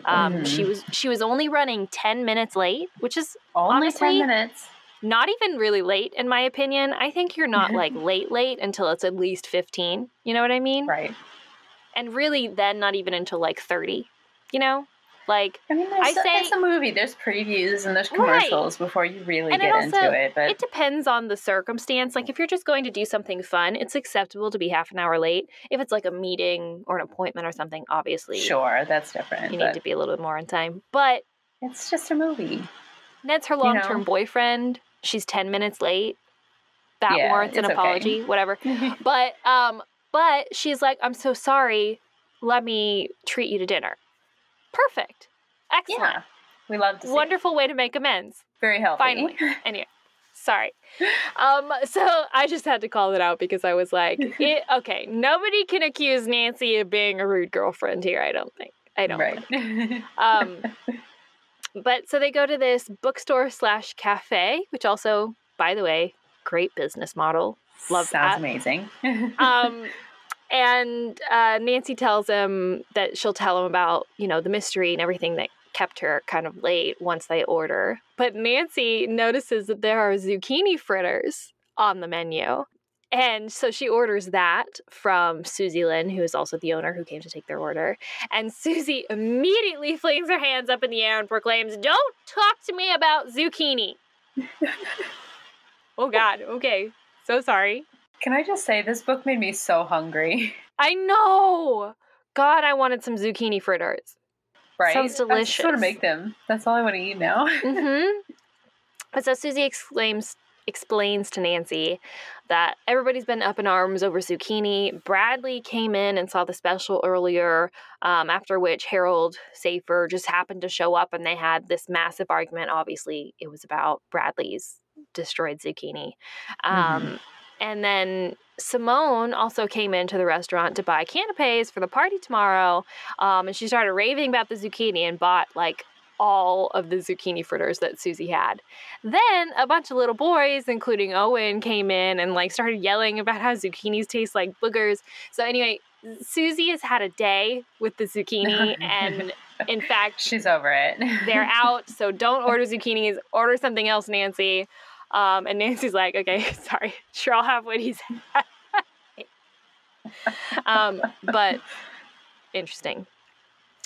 A: Um, mm-hmm. She was she was only running ten minutes late, which is
B: only
A: honestly,
B: ten minutes.
A: Not even really late, in my opinion. I think you're not like late late until it's at least fifteen. You know what I mean?
B: Right.
A: And really, then not even until like thirty. You know, like
B: I mean, I say it's a movie. There's previews and there's commercials right. before you really and get it also, into it. But
A: it depends on the circumstance. Like if you're just going to do something fun, it's acceptable to be half an hour late. If it's like a meeting or an appointment or something, obviously,
B: sure, that's different.
A: You need to be a little bit more on time. But
B: it's just a movie.
A: Ned's her long term you know? boyfriend. She's ten minutes late. That yeah, warrants an apology. Okay. Whatever. but um, but she's like, I'm so sorry. Let me treat you to dinner. Perfect. Excellent. Yeah.
B: We love to
A: Wonderful way to make amends.
B: Very healthy.
A: Finally. anyway. Sorry. Um, so I just had to call it out because I was like, it, okay, nobody can accuse Nancy of being a rude girlfriend here, I don't think. I don't right. think. Um, but so they go to this bookstore slash cafe, which also, by the way, great business model. Love
B: Sounds
A: that.
B: amazing.
A: um, and uh, Nancy tells him that she'll tell him about, you know, the mystery and everything that kept her kind of late once they order. But Nancy notices that there are zucchini fritters on the menu. And so she orders that from Susie Lynn, who is also the owner who came to take their order. And Susie immediately flings her hands up in the air and proclaims, Don't talk to me about zucchini. oh, God. Okay. So sorry.
B: Can I just say, this book made me so hungry.
A: I know. God, I wanted some zucchini fritters. Right. Sounds delicious. I just
B: want to make them. That's all I want to eat now.
A: mm-hmm. But so Susie exclaims, explains to Nancy that everybody's been up in arms over zucchini. Bradley came in and saw the special earlier, um, after which Harold Safer just happened to show up and they had this massive argument. Obviously, it was about Bradley's destroyed zucchini. Um, mm-hmm. And then Simone also came into the restaurant to buy canapes for the party tomorrow. Um, and she started raving about the zucchini and bought like all of the zucchini fritters that Susie had. Then a bunch of little boys, including Owen, came in and like started yelling about how zucchinis taste like boogers. So anyway, Susie has had a day with the zucchini and in fact
B: she's over it.
A: they're out, so don't order zucchinis, order something else, Nancy. Um, and Nancy's like, okay, sorry, sure, I'll have what he's um, but interesting.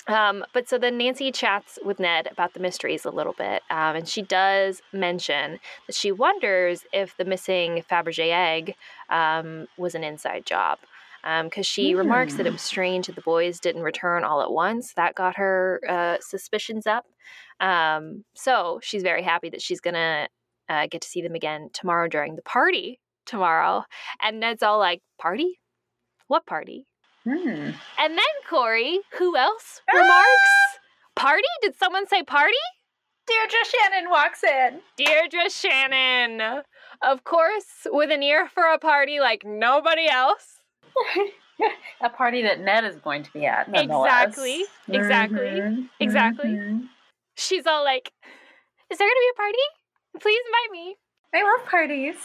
A: Um, but so then Nancy chats with Ned about the mysteries a little bit, um, and she does mention that she wonders if the missing Fabergé egg um, was an inside job. Because um, she mm. remarks that it was strange that the boys didn't return all at once. That got her uh, suspicions up. Um, so she's very happy that she's going to uh, get to see them again tomorrow during the party tomorrow. And Ned's all like, Party? What party?
B: Hmm.
A: And then Corey, who else ah! remarks, Party? Did someone say party?
B: Deirdre Shannon walks in.
A: Deirdre Shannon. Of course, with an ear for a party like nobody else.
B: a party that Ned is going to be at.
A: Exactly. Exactly. Mm-hmm. Exactly. Mm-hmm. She's all like, Is there going to be a party? Please invite me.
B: I love parties.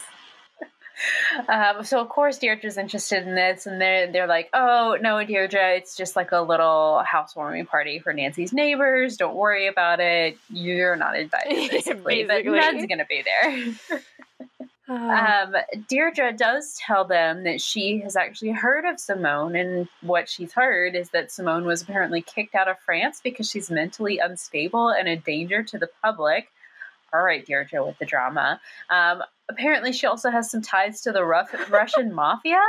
B: Um, so of course Deirdre's interested in this, and they're they're like, "Oh no, Deirdre, it's just like a little housewarming party for Nancy's neighbors. Don't worry about it. You're not invited. Basically, but Ned's gonna be there." um, Deirdre does tell them that she has actually heard of Simone, and what she's heard is that Simone was apparently kicked out of France because she's mentally unstable and a danger to the public all right, Deirdre with the drama. Um, apparently, she also has some ties to the rough Russian mafia.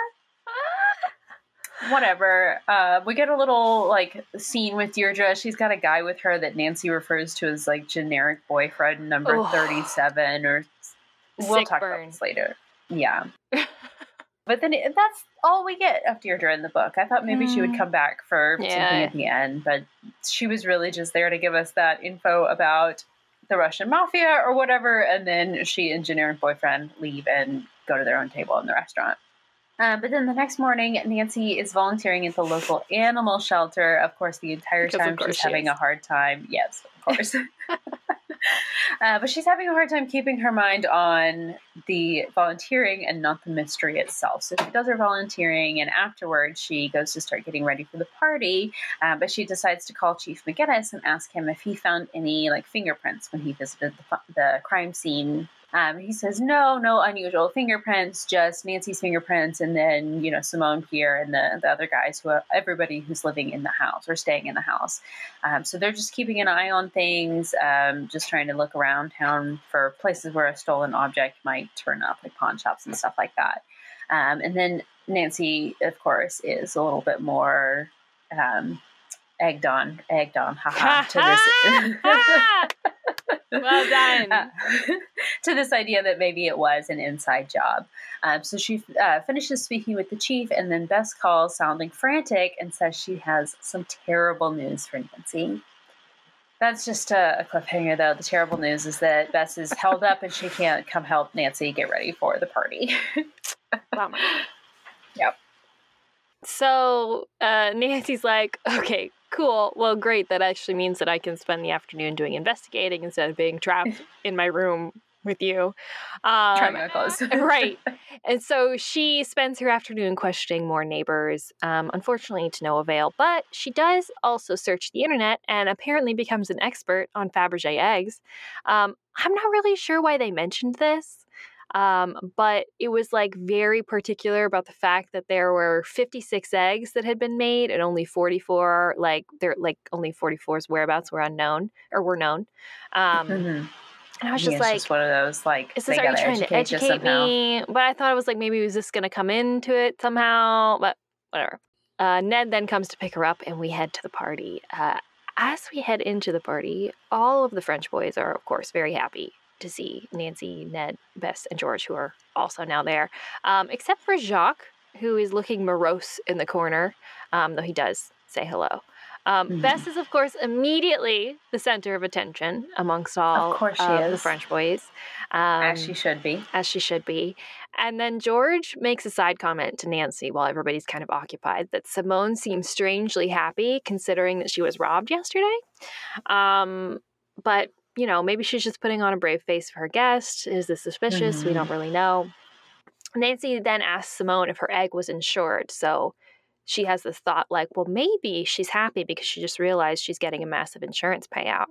B: Whatever. Uh, we get a little like scene with Deirdre. She's got a guy with her that Nancy refers to as like generic boyfriend number thirty-seven, or we'll
A: Sick
B: talk
A: burn.
B: about this later. Yeah. But then it, that's all we get of Deirdre in the book. I thought maybe mm. she would mm. come back for yeah. something at the end, but she was really just there to give us that info about the Russian mafia or whatever, and then she and generic boyfriend leave and go to their own table in the restaurant. Uh, but then the next morning, Nancy is volunteering at the local animal shelter. Of course, the entire because time she's she having is. a hard time. Yes, of course. uh, but she's having a hard time keeping her mind on the volunteering and not the mystery itself. So she does her volunteering, and afterwards she goes to start getting ready for the party. Uh, but she decides to call Chief McGinnis and ask him if he found any like fingerprints when he visited the, the crime scene um, he says, no, no unusual fingerprints, just Nancy's fingerprints, and then, you know, Simone Pierre and the, the other guys who are everybody who's living in the house or staying in the house. Um, so they're just keeping an eye on things, um, just trying to look around town for places where a stolen object might turn up, like pawn shops and stuff like that. Um, and then Nancy, of course, is a little bit more um, egged on, egged on, haha, to this.
A: well done. Uh,
B: to this idea that maybe it was an inside job. Um, so she uh, finishes speaking with the chief, and then Bess calls, sounding frantic, and says she has some terrible news for Nancy. That's just a, a cliffhanger, though. The terrible news is that Bess is held up and she can't come help Nancy get ready for the party. Bummer. Yep.
A: So uh, Nancy's like, okay, cool. Well, great. That actually means that I can spend the afternoon doing investigating instead of being trapped in my room with you.
B: Um, Trying my clothes.
A: right. And so she spends her afternoon questioning more neighbors, um, unfortunately to no avail. But she does also search the internet and apparently becomes an expert on Fabergé eggs. Um, I'm not really sure why they mentioned this. Um, but it was like very particular about the fact that there were 56 eggs that had been made and only 44, like they're like only 44's whereabouts were unknown or were known. Um, mm-hmm. And I was just like,
B: just one of those like,
A: is this, are you trying to educate me? But I thought it was like maybe was this going to come into it somehow? But whatever. Uh, Ned then comes to pick her up, and we head to the party. Uh, as we head into the party, all of the French boys are, of course, very happy to see Nancy, Ned, Bess, and George, who are also now there, um, except for Jacques, who is looking morose in the corner, um, though he does say hello. Um, mm-hmm. Bess is, of course, immediately the center of attention amongst all of, course she is. the French boys.
B: Um, as she should be.
A: As she should be. And then George makes a side comment to Nancy while everybody's kind of occupied that Simone seems strangely happy considering that she was robbed yesterday. Um, but you know, maybe she's just putting on a brave face for her guest. Is this suspicious? Mm-hmm. We don't mm-hmm. really know. Nancy then asks Simone if her egg was insured. So she has this thought like, well, maybe she's happy because she just realized she's getting a massive insurance payout.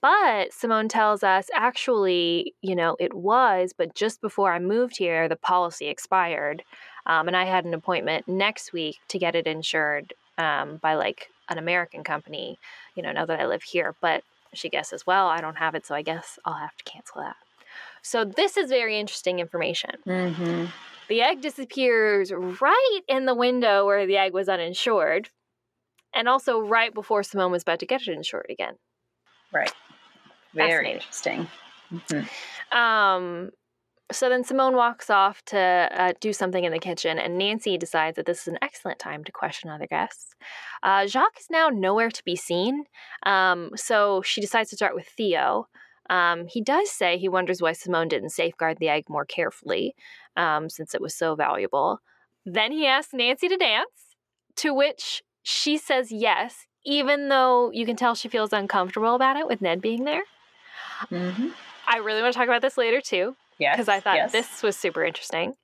A: But Simone tells us actually, you know, it was, but just before I moved here, the policy expired. Um, and I had an appointment next week to get it insured um, by like an American company, you know, now that I live here. But she guesses, well, I don't have it, so I guess I'll have to cancel that. So this is very interesting information.
B: Mm-hmm.
A: The egg disappears right in the window where the egg was uninsured, and also right before Simone was about to get it insured again.
B: Right. Very interesting.
A: Mm-hmm. Um, so then Simone walks off to uh, do something in the kitchen, and Nancy decides that this is an excellent time to question other guests. Uh, Jacques is now nowhere to be seen, um, so she decides to start with Theo. Um, he does say he wonders why Simone didn't safeguard the egg more carefully, um, since it was so valuable. Then he asks Nancy to dance, to which she says yes, even though you can tell she feels uncomfortable about it with Ned being there.
B: Mm-hmm.
A: I really want to talk about this later too.
B: Yes.
A: Because I thought
B: yes.
A: this was super interesting.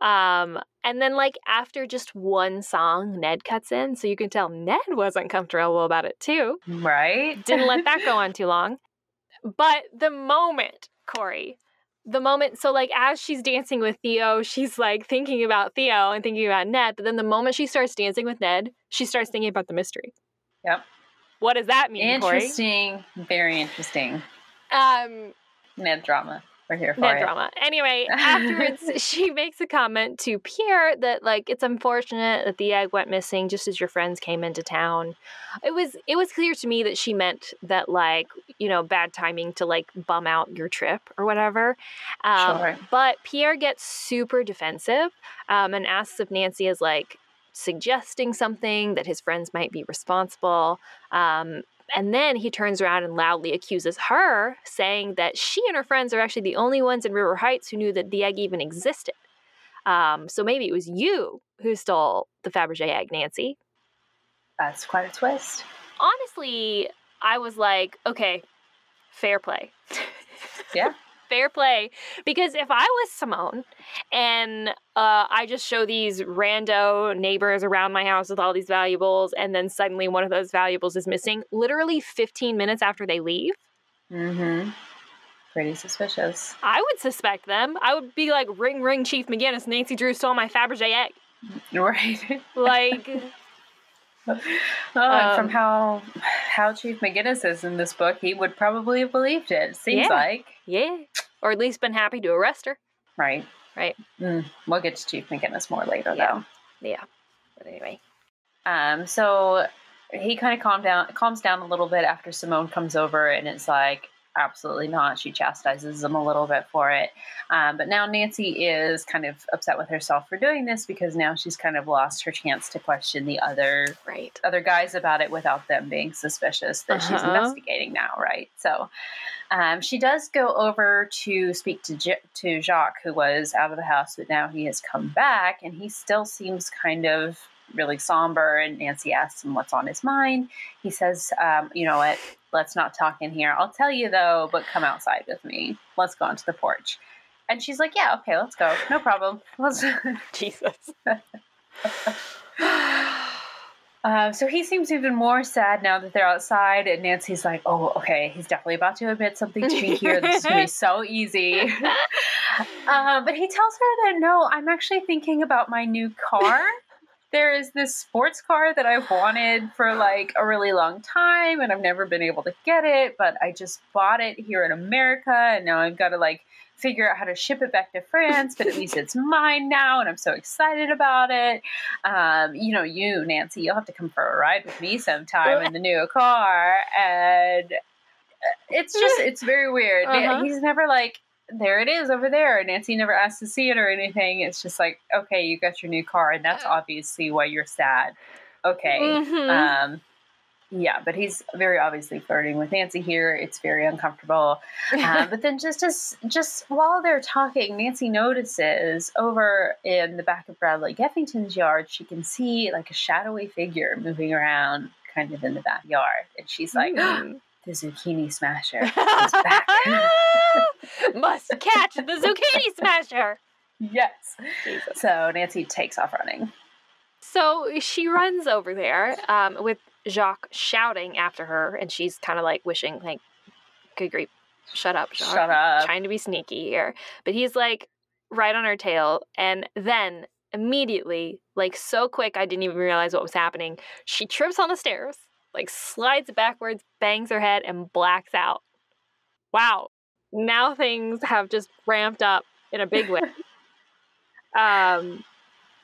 A: Um, and then, like, after just one song, Ned cuts in. So you can tell Ned wasn't comfortable about it, too.
B: Right.
A: Didn't let that go on too long. But the moment, Corey, the moment, so like as she's dancing with Theo, she's like thinking about Theo and thinking about Ned. But then the moment she starts dancing with Ned, she starts thinking about the mystery.
B: Yep.
A: What does that mean?
B: Interesting.
A: Corey? Interesting.
B: Very interesting.
A: Um,
B: Ned drama. We're here for
A: Ned
B: it.
A: drama. Anyway, afterwards, she makes a comment to Pierre that like it's unfortunate that the egg went missing just as your friends came into town. It was it was clear to me that she meant that like you know bad timing to like bum out your trip or whatever. Um,
B: sure.
A: But Pierre gets super defensive um, and asks if Nancy is like suggesting something that his friends might be responsible. Um, and then he turns around and loudly accuses her, saying that she and her friends are actually the only ones in River Heights who knew that the egg even existed. Um, so maybe it was you who stole the Fabergé egg, Nancy.
B: That's quite a twist.
A: Honestly, I was like, okay, fair play.
B: Yeah
A: fair play. Because if I was Simone and uh, I just show these rando neighbors around my house with all these valuables, and then suddenly one of those valuables is missing, literally 15 minutes after they leave.
B: Mm-hmm. Pretty suspicious.
A: I would suspect them. I would be like, ring, ring, Chief McGinnis. Nancy Drew stole my Fabergé egg.
B: Right.
A: like.
B: Oh, um, from how how Chief McGinnis is in this book, he would probably have believed it. Seems
A: yeah,
B: like.
A: Yeah. Or at least been happy to arrest her.
B: Right.
A: Right.
B: Mm, we'll get to Chief McGinnis more later,
A: yeah.
B: though.
A: Yeah. But anyway.
B: Um. So he kind of calmed down, calms down a little bit after Simone comes over, and it's like, absolutely not. She chastises him a little bit for it. Um, but now Nancy is kind of upset with herself for doing this because now she's kind of lost her chance to question the other
A: right.
B: other guys about it without them being suspicious that uh-huh. she's investigating now, right? So um, she does go over to speak to J- to Jacques, who was out of the house, but now he has come back, and he still seems kind of really somber. And Nancy asks him what's on his mind. He says, um, "You know what? Let's not talk in here. I'll tell you though, but come outside with me. Let's go onto the porch." And she's like, "Yeah, okay, let's go. No problem. Let's."
A: Jesus.
B: Uh, so he seems even more sad now that they're outside, and Nancy's like, "Oh, okay, he's definitely about to admit something to me here. This is gonna be so easy." uh, but he tells her that no, I'm actually thinking about my new car. There is this sports car that I've wanted for like a really long time, and I've never been able to get it. But I just bought it here in America, and now I've got to like figure out how to ship it back to France, but at least it's mine now, and I'm so excited about it. Um, you know, you, Nancy, you'll have to come for a ride with me sometime in the new car, and uh, it's just it's very weird. Uh-huh. He's never like. There it is over there. Nancy never asked to see it or anything. It's just like, okay, you got your new car, and that's uh. obviously why you're sad. Okay. Mm-hmm. Um, yeah, but he's very obviously flirting with Nancy here. It's very uncomfortable. Uh, but then just as just while they're talking, Nancy notices over in the back of Bradley Geffington's yard, she can see like a shadowy figure moving around, kind of in the backyard, and she's like. Mm. The zucchini smasher is back.
A: Must catch the zucchini smasher.
B: Yes. Jesus. So Nancy takes off running.
A: So she runs over there um, with Jacques shouting after her, and she's kind of like wishing, like, good grief, shut up, Jacques.
B: Shut up.
A: Trying to be sneaky here. But he's like right on her tail, and then immediately, like so quick, I didn't even realize what was happening. She trips on the stairs, like slides backwards, bangs her head, and blacks out. Wow. Now things have just ramped up in a big way. um,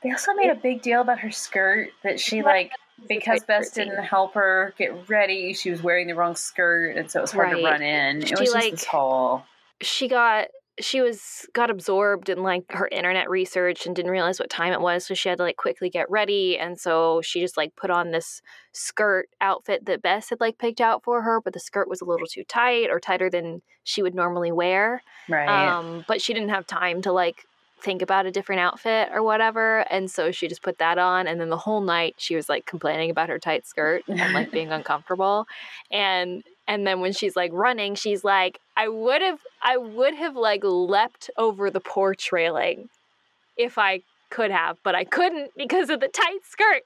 B: they also made a big deal about her skirt that she like because Bess didn't help her get ready. She was wearing the wrong skirt, and so it was hard right. to run in. It she, was just like, this whole.
A: She got she was got absorbed in like her internet research and didn't realize what time it was so she had to like quickly get ready and so she just like put on this skirt outfit that Bess had like picked out for her but the skirt was a little too tight or tighter than she would normally wear
B: right
A: um but she didn't have time to like think about a different outfit or whatever. And so she just put that on. And then the whole night she was like complaining about her tight skirt and like being uncomfortable. And and then when she's like running, she's like, I would have I would have like leapt over the porch railing if I could have, but I couldn't because of the tight skirt.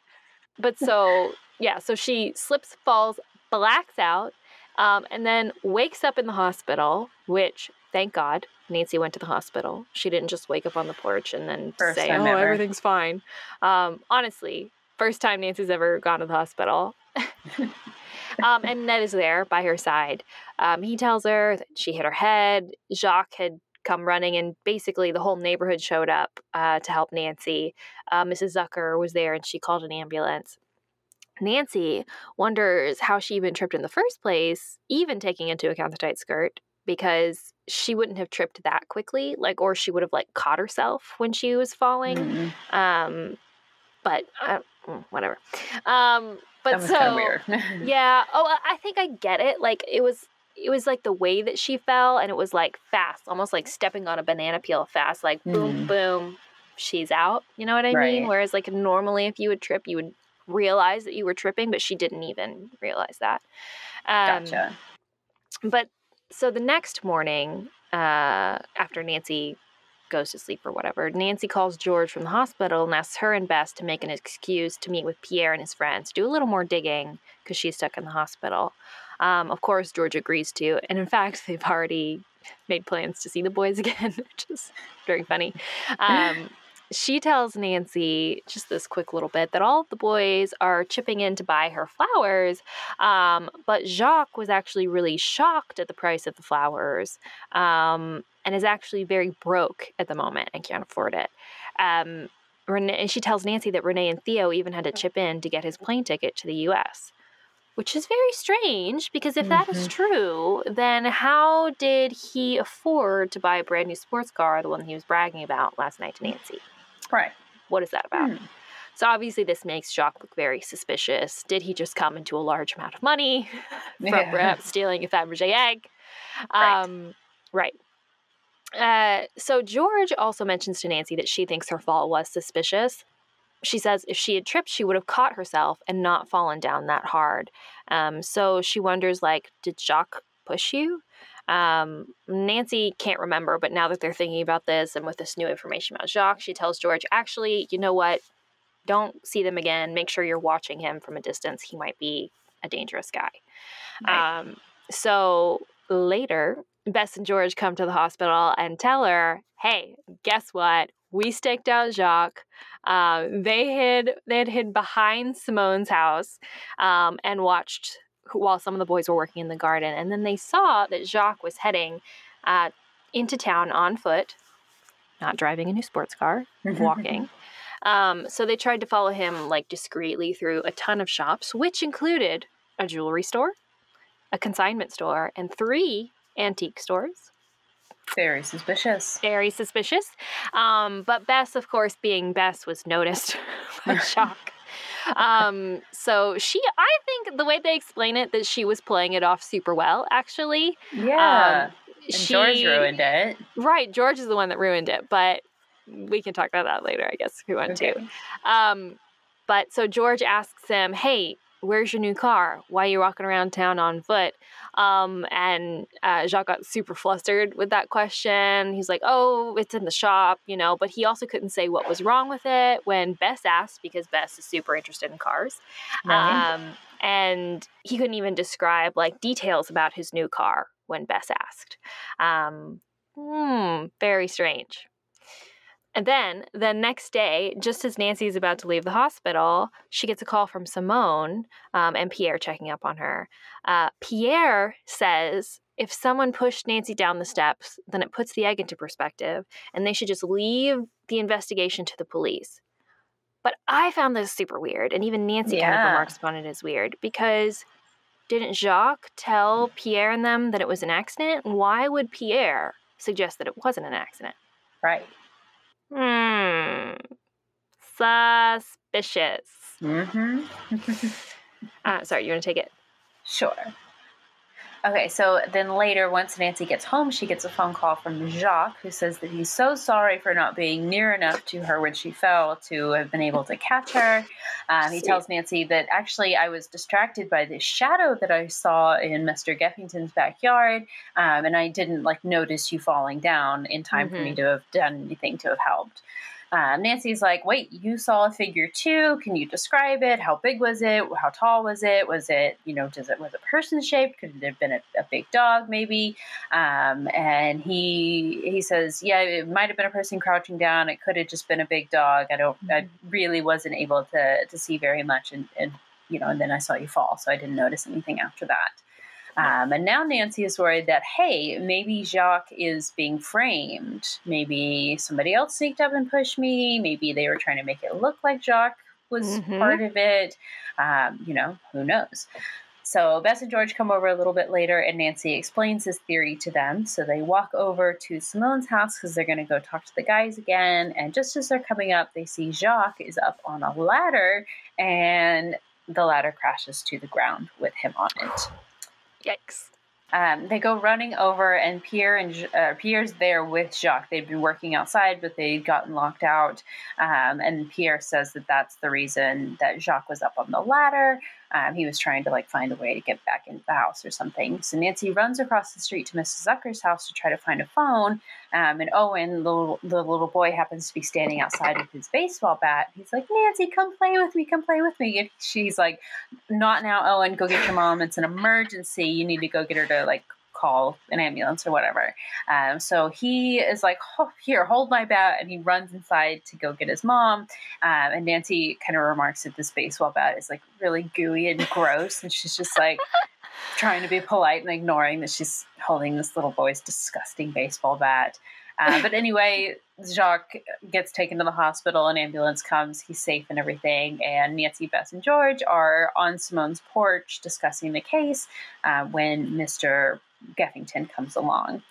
A: But so, yeah, so she slips, falls, blacks out, um, and then wakes up in the hospital, which, thank God, Nancy went to the hospital. She didn't just wake up on the porch and then first say, oh, ever. everything's fine. Um, honestly, first time Nancy's ever gone to the hospital. um, and Ned is there by her side. Um, he tells her that she hit her head. Jacques had come running, and basically the whole neighborhood showed up uh, to help Nancy. Uh, Mrs. Zucker was there, and she called an ambulance. Nancy wonders how she even tripped in the first place, even taking into account the tight skirt, because she wouldn't have tripped that quickly, like, or she would have like caught herself when she was falling. Mm-hmm. Um, but uh, whatever. Um, but so yeah. Oh, I think I get it. Like it was it was like the way that she fell and it was like fast, almost like stepping on a banana peel fast, like boom, mm. boom, she's out. You know what I right. mean? Whereas like normally if you would trip, you would realize that you were tripping, but she didn't even realize that. Um, gotcha. But so the next morning, uh, after Nancy goes to sleep or whatever, Nancy calls George from the hospital and asks her and Bess to make an excuse to meet with Pierre and his friends, do a little more digging because she's stuck in the hospital. Um, of course, George agrees to, and in fact, they've already made plans to see the boys again, which is very funny. Um, she tells Nancy just this quick little bit that all of the boys are chipping in to buy her flowers, um, but Jacques was actually really shocked at the price of the flowers um, and is actually very broke at the moment and can't afford it. Um, Renee, and she tells Nancy that Renee and Theo even had to chip in to get his plane ticket to the U.S which is very strange because if mm-hmm. that is mm-hmm. true, then how did he afford to buy a brand new sports car, the one he was bragging about last night to Nancy?
B: Right.
A: What is that about? Mm. So obviously, this makes Jacques look very suspicious. Did he just come into a large amount of money from yeah. perhaps stealing a Fabergé egg? Um, right. right. Uh, so George also mentions to Nancy that she thinks her fall was suspicious she says if she had tripped, she would have caught herself and not fallen down that hard. Um, so she wonders, like, did Jacques push you? Um, Nancy can't remember, but now that they're thinking about this and with this new information about Jacques, she tells George, actually, you know what? Don't see them again. Make sure you're watching him from a distance. He might be a dangerous guy. Right. Um, so later, Bess and George come to the hospital and tell her, hey, guess what? We staked out Jacques. Uh, they hid. They had hid behind Simone's house um, and watched while some of the boys were working in the garden. And then they saw that Jacques was heading uh, into town on foot, not driving a new sports car, walking. Um, so they tried to follow him like discreetly through a ton of shops, which included a jewelry store, a consignment store, and three antique stores.
B: Very suspicious.
A: Very suspicious. Um, but Bess, of course, being Bess, was noticed by Jacques. Um, so she, I think the way they explain it, that she was playing it off super well, actually.
B: Yeah. Um, she, George ruined it.
A: Right. George is the one that ruined it, but we can talk about that later, I guess, if we want okay. to. Um, but so George asks him, Hey, where's your new car? Why are you walking around town on foot? Um, and uh, Jacques got super flustered with that question. He's like, oh, it's in the shop, you know, but he also couldn't say what was wrong with it when Bess asked because Bess is super interested in cars. Right. Um, and he couldn't even describe like details about his new car when Bess asked. Um, hmm, very strange. And then the next day, just as Nancy is about to leave the hospital, she gets a call from Simone um, and Pierre checking up on her. Uh, Pierre says if someone pushed Nancy down the steps, then it puts the egg into perspective, and they should just leave the investigation to the police. But I found this super weird, and even Nancy yeah. kind of remarks upon it as weird because didn't Jacques tell Pierre and them that it was an accident? Why would Pierre suggest that it wasn't an accident?
B: Right.
A: Hmm. Suspicious. Mm-hmm. uh, sorry, you want to take it?
B: Sure. Okay, so then later, once Nancy gets home, she gets a phone call from Jacques, who says that he's so sorry for not being near enough to her when she fell to have been able to catch her. Um, he tells Nancy that actually I was distracted by this shadow that I saw in Mr. Geffington's backyard, um, and I didn't like notice you falling down in time mm-hmm. for me mm-hmm. to have done anything to have helped. Um, Nancy's like, wait, you saw a figure too. Can you describe it? How big was it? How tall was it? Was it, you know, does it was it person shaped? Could it have been a, a big dog maybe? Um, and he he says, yeah, it might have been a person crouching down. It could have just been a big dog. I don't, mm-hmm. I really wasn't able to to see very much, and, and you know, and then I saw you fall, so I didn't notice anything after that. Um, and now Nancy is worried that, hey, maybe Jacques is being framed. Maybe somebody else sneaked up and pushed me. Maybe they were trying to make it look like Jacques was mm-hmm. part of it. Um, you know, who knows? So Bess and George come over a little bit later, and Nancy explains this theory to them. So they walk over to Simone's house because they're going to go talk to the guys again. And just as they're coming up, they see Jacques is up on a ladder, and the ladder crashes to the ground with him on it.
A: Yikes.
B: Um, they go running over, and Pierre and uh, Pierre's there with Jacques. They'd been working outside, but they'd gotten locked out. Um, and Pierre says that that's the reason that Jacques was up on the ladder. Um, he was trying to like find a way to get back into the house or something. So Nancy runs across the street to Mrs. Zucker's house to try to find a phone. Um, and Owen, the the little boy, happens to be standing outside with his baseball bat. He's like, Nancy, come play with me, come play with me. And she's like, Not now, Owen. Go get your mom. It's an emergency. You need to go get her to like call an ambulance or whatever. Um, so he is like, oh, here, hold my bat. And he runs inside to go get his mom. Um, and Nancy kind of remarks that this baseball bat is like really gooey and gross. And she's just like, trying to be polite and ignoring that she's holding this little boy's disgusting baseball bat. Uh, but anyway, Jacques gets taken to the hospital, an ambulance comes, he's safe and everything. And Nancy, Bess, and George are on Simone's porch discussing the case uh, when Mr. Geffington comes along.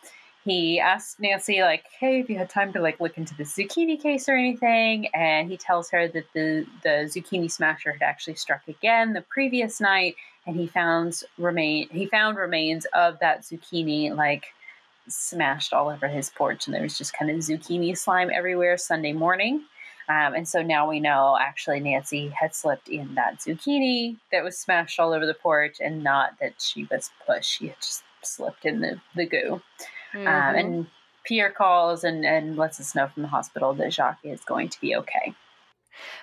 B: He asks Nancy, like, hey, if you had time to like look into the zucchini case or anything, and he tells her that the the zucchini smasher had actually struck again the previous night, and he found remain he found remains of that zucchini like smashed all over his porch, and there was just kind of zucchini slime everywhere Sunday morning. Um, and so now we know actually Nancy had slipped in that zucchini that was smashed all over the porch, and not that she was pushed. She had just slipped in the, the goo. Um, mm-hmm. Um, and Pierre calls and, and lets us know from the hospital that Jacques is going to be okay.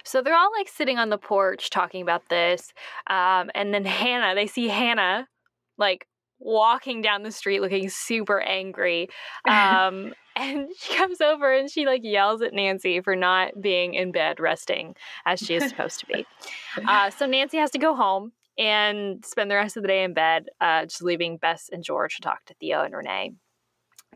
A: So they're all like sitting on the porch talking about this. Um, and then Hannah, they see Hannah like walking down the street looking super angry. Um, and she comes over and she like yells at Nancy for not being in bed resting as she is supposed to be. Uh, so Nancy has to go home and spend the rest of the day in bed, uh, just leaving Bess and George to talk to Theo and Renee.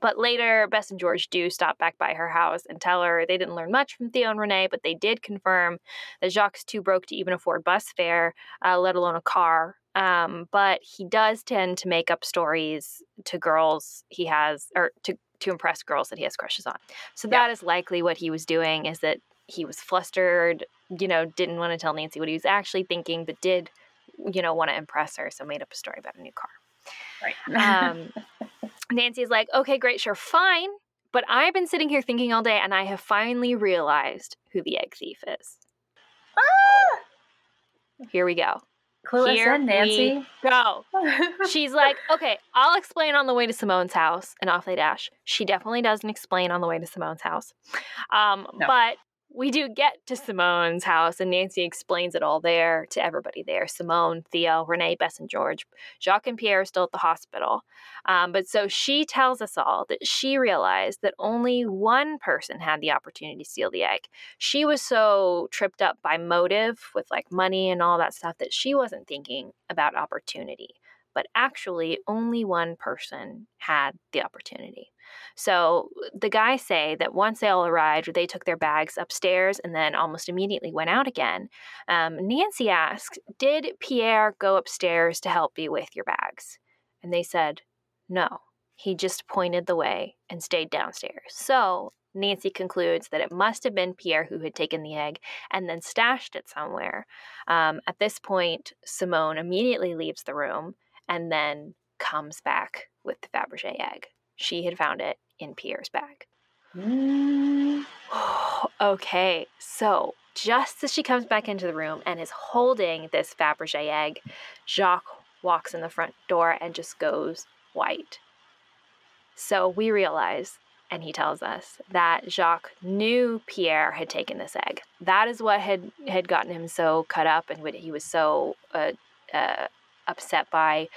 A: But later, Bess and George do stop back by her house and tell her they didn't learn much from Theo and Renee, but they did confirm that Jacques is too broke to even afford bus fare, uh, let alone a car. Um, but he does tend to make up stories to girls he has, or to to impress girls that he has crushes on. So that yeah. is likely what he was doing. Is that he was flustered, you know, didn't want to tell Nancy what he was actually thinking, but did you know, want to impress her. So made up a story about a new car. Right. um, Nancy's like, okay, great, sure, fine. But I've been sitting here thinking all day and I have finally realized who the egg thief is. Ah! Here we go.
B: Clue Here in, Nancy.
A: go. She's like, okay, I'll explain on the way to Simone's house, and off they dash. She definitely doesn't explain on the way to Simone's house. Um, no. But we do get to Simone's house, and Nancy explains it all there to everybody there Simone, Theo, Renee, Bess, and George. Jacques and Pierre are still at the hospital. Um, but so she tells us all that she realized that only one person had the opportunity to steal the egg. She was so tripped up by motive with like money and all that stuff that she wasn't thinking about opportunity. But actually, only one person had the opportunity. So the guys say that once they all arrived, they took their bags upstairs and then almost immediately went out again. Um, Nancy asked, Did Pierre go upstairs to help you with your bags? And they said, No. He just pointed the way and stayed downstairs. So Nancy concludes that it must have been Pierre who had taken the egg and then stashed it somewhere. Um, at this point, Simone immediately leaves the room and then comes back with the Fabergé egg she had found it in Pierre's bag. Mm. okay, so just as she comes back into the room and is holding this Fabergé egg, Jacques walks in the front door and just goes white. So we realize and he tells us that Jacques knew Pierre had taken this egg. That is what had had gotten him so cut up and what he was so uh, uh, upset by.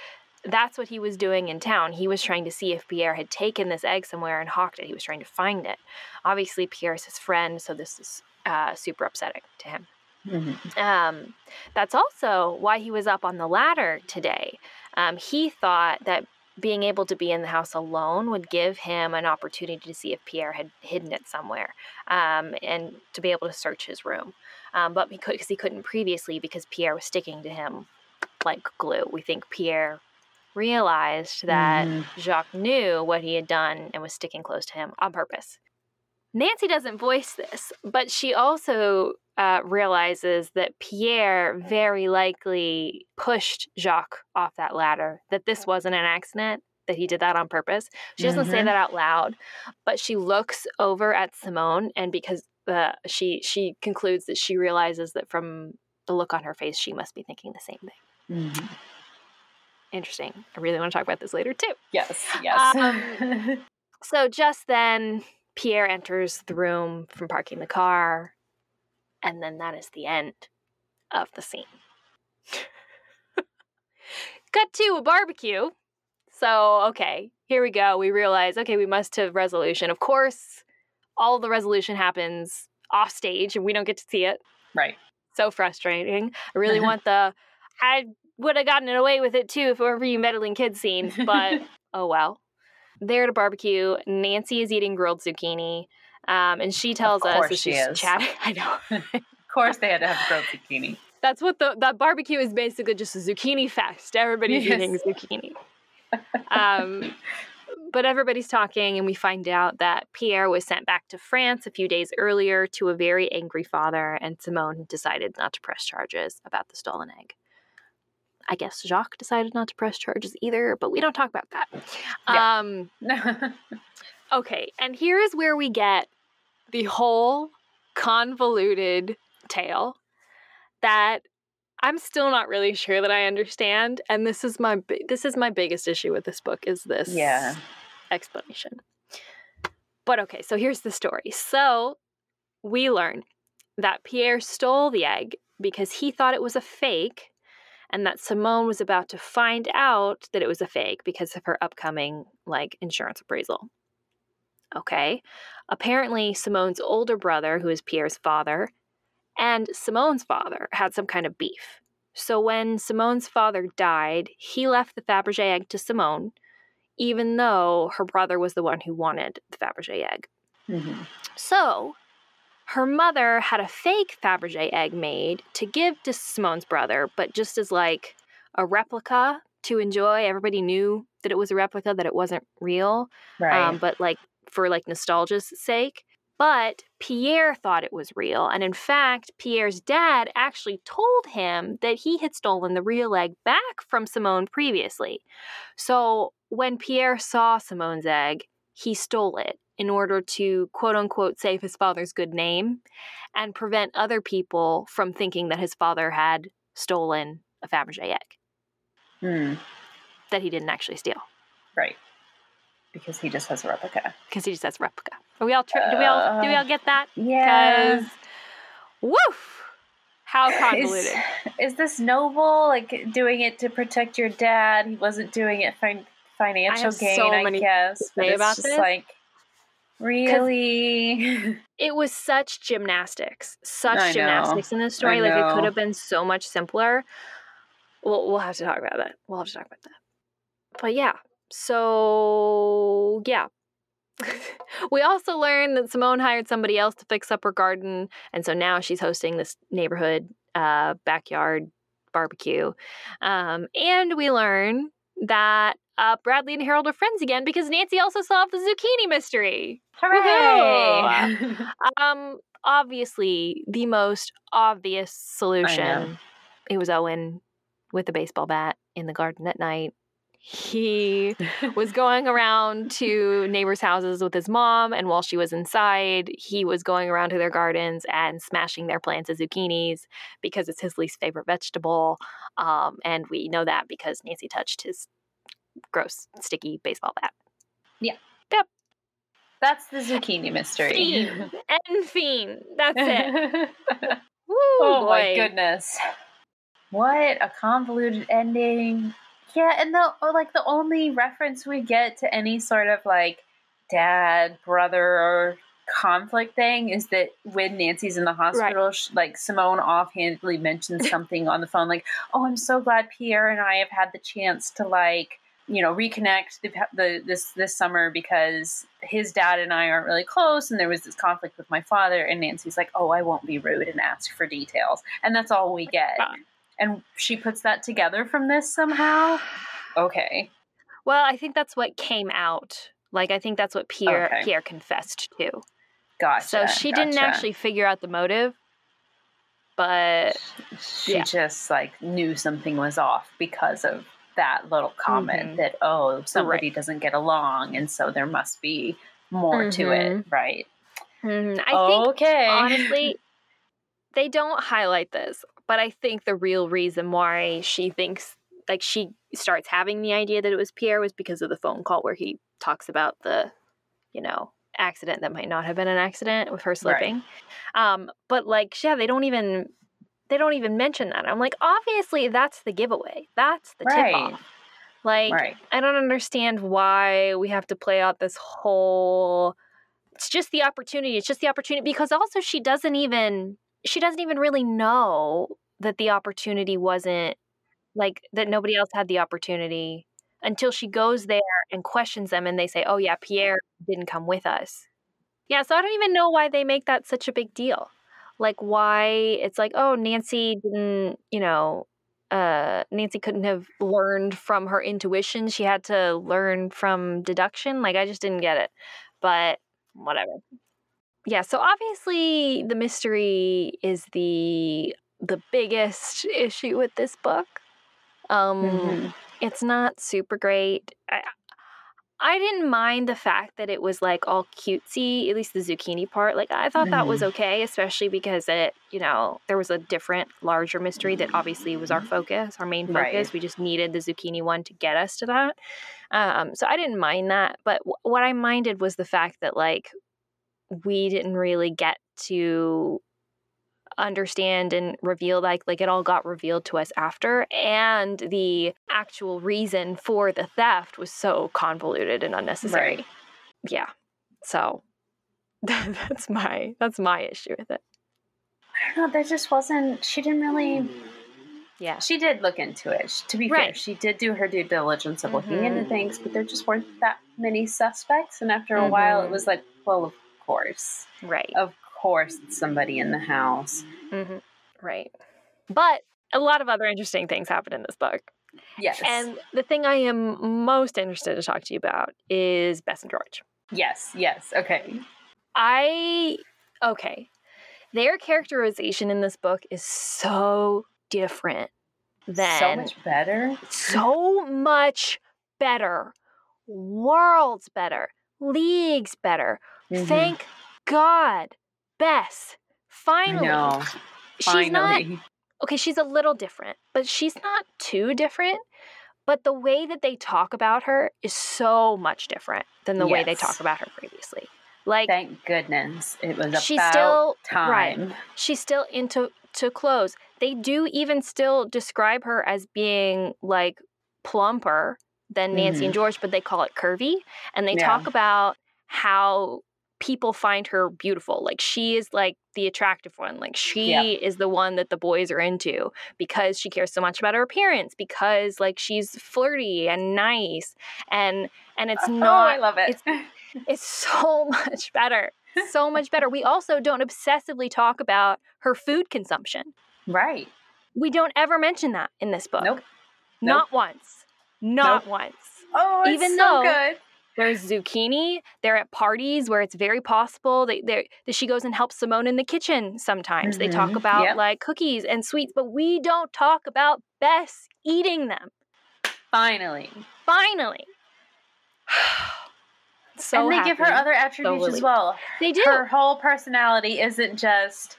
A: That's what he was doing in town. He was trying to see if Pierre had taken this egg somewhere and hawked it. He was trying to find it. Obviously, Pierre's his friend, so this is uh, super upsetting to him. Mm-hmm. Um, that's also why he was up on the ladder today. Um, he thought that being able to be in the house alone would give him an opportunity to see if Pierre had hidden it somewhere um, and to be able to search his room. Um, but because he, he couldn't previously because Pierre was sticking to him like glue. We think Pierre realized that mm. Jacques knew what he had done and was sticking close to him on purpose. Nancy doesn't voice this, but she also uh, realizes that Pierre very likely pushed Jacques off that ladder, that this wasn't an accident, that he did that on purpose. She doesn't mm-hmm. say that out loud, but she looks over at Simone, and because uh, she she concludes that she realizes that from the look on her face, she must be thinking the same thing. Mm-hmm. Interesting. I really want to talk about this later too.
B: Yes, yes.
A: Um, so just then, Pierre enters the room from parking the car and then that is the end of the scene. Cut to a barbecue. So, okay, here we go. We realize, okay, we must have resolution. Of course, all the resolution happens off stage and we don't get to see it.
B: Right.
A: So frustrating. I really want the I would have gotten away with it too if it were for you meddling kids scene, but oh well. There at a barbecue, Nancy is eating grilled zucchini. Um, and she tells us that
B: she
A: she's
B: is.
A: chatting. I know.
B: of course, they had to have grilled zucchini.
A: That's what the that barbecue is basically just a zucchini fest. Everybody's yes. eating zucchini. Um, but everybody's talking, and we find out that Pierre was sent back to France a few days earlier to a very angry father, and Simone decided not to press charges about the stolen egg. I guess Jacques decided not to press charges either, but we don't talk about that. Yeah. Um, okay, and here's where we get the whole convoluted tale that I'm still not really sure that I understand and this is my this is my biggest issue with this book is this
B: yeah
A: explanation. But okay, so here's the story. So we learn that Pierre stole the egg because he thought it was a fake and that Simone was about to find out that it was a fake because of her upcoming like insurance appraisal. Okay. Apparently, Simone's older brother, who is Pierre's father, and Simone's father had some kind of beef. So when Simone's father died, he left the Fabergé egg to Simone, even though her brother was the one who wanted the Fabergé egg. Mm-hmm. So her mother had a fake Fabergé egg made to give to Simone's brother, but just as like a replica to enjoy. Everybody knew that it was a replica, that it wasn't real.
B: Right. Um,
A: but like for like nostalgia's sake. But Pierre thought it was real. And in fact, Pierre's dad actually told him that he had stolen the real egg back from Simone previously. So when Pierre saw Simone's egg, he stole it in order to quote unquote save his father's good name and prevent other people from thinking that his father had stolen a Fabergé egg
B: hmm.
A: that he didn't actually steal.
B: Right because he just has a replica.
A: Because he just has a replica. Are we all tri- do we all do we all get that?
B: Yeah.
A: Because woof. How convoluted.
B: Is, is, this noble? Like doing it to protect your dad? He wasn't doing it for financial gain, so I guess.
A: but it's about just this.
B: like really
A: it was such gymnastics such I gymnastics know. in this story like it could have been so much simpler we'll, we'll have to talk about that we'll have to talk about that but yeah so, yeah. we also learned that Simone hired somebody else to fix up her garden, and so now she's hosting this neighborhood uh, backyard barbecue. Um, and we learn that uh, Bradley and Harold are friends again because Nancy also solved the zucchini mystery.
B: Hooray!
A: um, obviously, the most obvious solution. It was Owen with a baseball bat in the garden at night he was going around to neighbors' houses with his mom, and while she was inside, he was going around to their gardens and smashing their plants of zucchinis because it's his least favorite vegetable. Um, and we know that because Nancy touched his gross, sticky baseball bat.
B: Yeah.
A: Yep.
B: That's the zucchini mystery.
A: Fiend. and fiend. That's it.
B: Woo, oh boy. my goodness. What a convoluted ending. Yeah, and the oh, like the only reference we get to any sort of like dad brother conflict thing is that when Nancy's in the hospital, right. she, like Simone offhandedly mentions something on the phone, like, "Oh, I'm so glad Pierre and I have had the chance to like." You know reconnect the, the, this this summer because his dad and I aren't really close and there was this conflict with my father and Nancy's like oh I won't be rude and ask for details and that's all we get and she puts that together from this somehow okay
A: well I think that's what came out like I think that's what Pierre okay. Pierre confessed to
B: Gotcha.
A: So she gotcha. didn't actually figure out the motive, but
B: she yeah. just like knew something was off because of that little comment mm-hmm. that oh somebody right. doesn't get along and so there must be more mm-hmm. to it, mm-hmm. right?
A: Mm-hmm. I think okay. honestly they don't highlight this, but I think the real reason why she thinks like she starts having the idea that it was Pierre was because of the phone call where he talks about the you know accident that might not have been an accident with her slipping. Right. Um, but like, yeah, they don't even they don't even mention that. I'm like, obviously that's the giveaway. That's the right. tip off. Like, right. I don't understand why we have to play out this whole. It's just the opportunity. It's just the opportunity because also she doesn't even she doesn't even really know that the opportunity wasn't like that nobody else had the opportunity until she goes there and questions them and they say, "Oh yeah, Pierre didn't come with us." Yeah, so I don't even know why they make that such a big deal. Like why it's like, "Oh, Nancy didn't, you know, uh Nancy couldn't have learned from her intuition. She had to learn from deduction." Like I just didn't get it. But whatever. Yeah, so obviously the mystery is the the biggest issue with this book. Um mm-hmm it's not super great. I, I didn't mind the fact that it was like all cutesy, at least the zucchini part. Like I thought mm. that was mm-hmm. okay, especially because it, you know, there was a different, larger mystery that obviously was our focus, our main focus. Right. We just needed the zucchini one to get us to that. Um, so I didn't mind that, but w- what I minded was the fact that like we didn't really get to understand and reveal like like it all got revealed to us after and the actual reason for the theft was so convoluted and unnecessary. Right. Yeah. So that's my that's my issue with it.
B: I don't know, there just wasn't she didn't really yeah. She did look into it. To be right. fair, she did do her due diligence of looking mm-hmm. into things, but there just weren't that many suspects. And after a mm-hmm. while, it mm-hmm. was like, well, of course.
A: Right.
B: Of course somebody in the house.
A: Mm-hmm. Right. But a lot of other interesting things happen in this book.
B: Yes.
A: And the thing I am most interested to talk to you about is Bess and George.
B: Yes, yes. Okay.
A: I okay. Their characterization in this book is so different than
B: so much better.
A: So much better. Worlds better. Leagues better. Mm-hmm. Thank God. Bess, finally.
B: Finally. She's not
A: okay, she's a little different, but she's not too different. But the way that they talk about her is so much different than the yes. way they talk about her previously. Like
B: thank goodness it was she's still, time. Right,
A: she's still into to clothes. They do even still describe her as being like plumper than Nancy mm-hmm. and George, but they call it curvy. And they yeah. talk about how people find her beautiful. Like she is like the attractive one. Like she is the one that the boys are into because she cares so much about her appearance because like she's flirty and nice and and it's not
B: oh, I love it.
A: It's, it's so much better. So much better. We also don't obsessively talk about her food consumption.
B: Right.
A: We don't ever mention that in this book.
B: Nope.
A: Not nope. once. Not nope. once.
B: Oh, even so though good.
A: There's zucchini. They're at parties where it's very possible they, that she goes and helps Simone in the kitchen sometimes. Mm-hmm. They talk mm-hmm. about yep. like cookies and sweets, but we don't talk about Bess eating them.
B: Finally.
A: Finally.
B: so and they happy. give her other attributes as well.
A: They do.
B: Her whole personality isn't just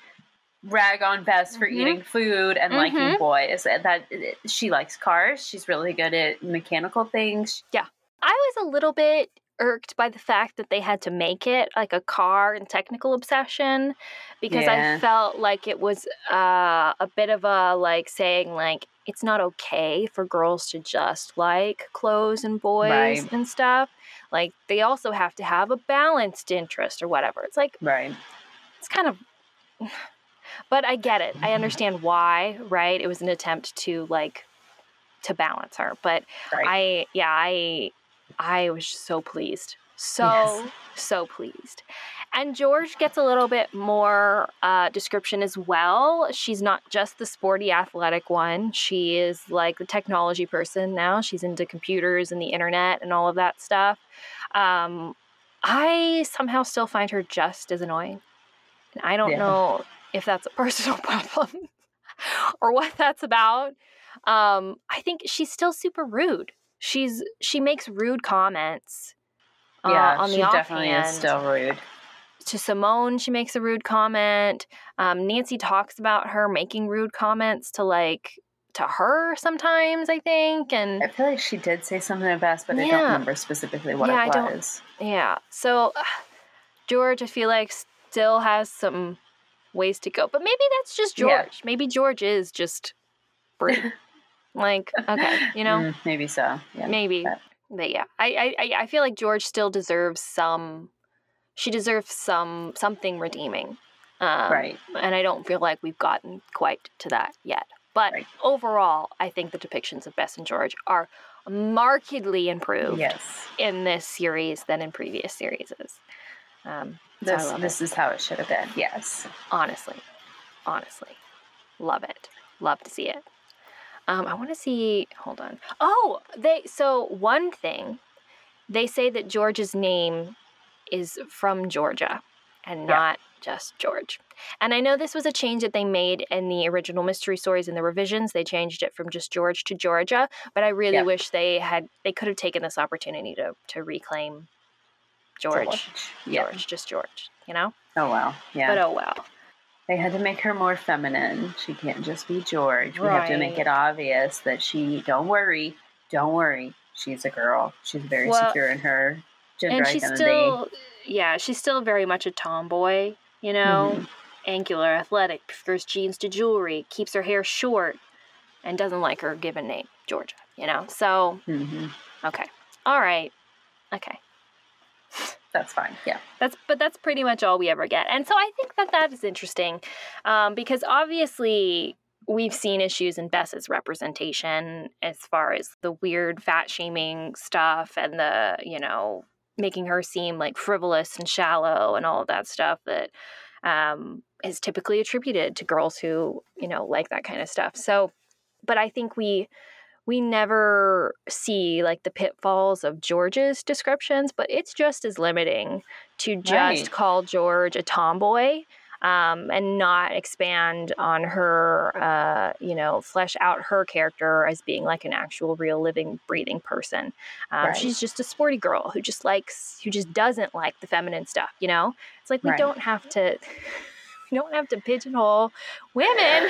B: rag on Bess for mm-hmm. eating food and mm-hmm. liking boys. That she likes cars. She's really good at mechanical things.
A: Yeah. I was a little bit irked by the fact that they had to make it like a car and technical obsession because yeah. I felt like it was uh, a bit of a like saying like it's not okay for girls to just like clothes and boys right. and stuff. Like they also have to have a balanced interest or whatever. It's like
B: right.
A: It's kind of but I get it. I understand why, right? It was an attempt to like to balance her. But right. I yeah, I I was so pleased. So, yes. so pleased. And George gets a little bit more uh, description as well. She's not just the sporty athletic one. She is like the technology person now. She's into computers and the internet and all of that stuff. Um, I somehow still find her just as annoying. And I don't yeah. know if that's a personal problem or what that's about. Um, I think she's still super rude she's she makes rude comments.
B: Uh, yeah, on the she definitely is still rude.
A: To Simone, she makes a rude comment. Um, Nancy talks about her making rude comments to like to her sometimes. I think, and
B: I feel like she did say something to Bess, but yeah. I don't remember specifically what yeah, it was.
A: yeah, so uh, George, I feel like still has some ways to go, but maybe that's just George. Yeah. Maybe George is just rude. Like, okay, you know, mm,
B: maybe so.
A: Yeah, maybe. But. but yeah, I, I I feel like George still deserves some. She deserves some something redeeming.
B: Um, right.
A: And I don't feel like we've gotten quite to that yet. But right. overall, I think the depictions of Bess and George are markedly improved
B: yes.
A: in this series than in previous series.
B: Um, this this it. is how it should have been. Yes.
A: Honestly, honestly, love it. Love to see it. Um, I want to see. Hold on. Oh, they. So one thing, they say that George's name is from Georgia, and not yeah. just George. And I know this was a change that they made in the original mystery stories and the revisions. They changed it from just George to Georgia. But I really yeah. wish they had. They could have taken this opportunity to to reclaim George. George. Yeah. George, just George. You know.
B: Oh wow. Yeah.
A: But oh well.
B: They had to make her more feminine. She can't just be George. We have to make it obvious that she, don't worry, don't worry. She's a girl. She's very well, secure in her gender and she's identity. Still,
A: yeah, she's still very much a tomboy, you know? Mm-hmm. Angular, athletic, prefers jeans to jewelry, keeps her hair short, and doesn't like her given name, Georgia, you know? So, mm-hmm. okay. All right. Okay
B: that's fine. Yeah.
A: That's but that's pretty much all we ever get, and so I think that that is interesting, um, because obviously we've seen issues in Bess's representation as far as the weird fat shaming stuff and the you know making her seem like frivolous and shallow and all of that stuff that um, is typically attributed to girls who you know like that kind of stuff. So, but I think we we never see like the pitfalls of George's descriptions, but it's just as limiting to just right. call George a tomboy um, and not expand on her, uh, you know, flesh out her character as being like an actual, real, living, breathing person. Um, right. She's just a sporty girl who just likes, who just doesn't like the feminine stuff. You know, it's like we right. don't have to, we don't have to pigeonhole women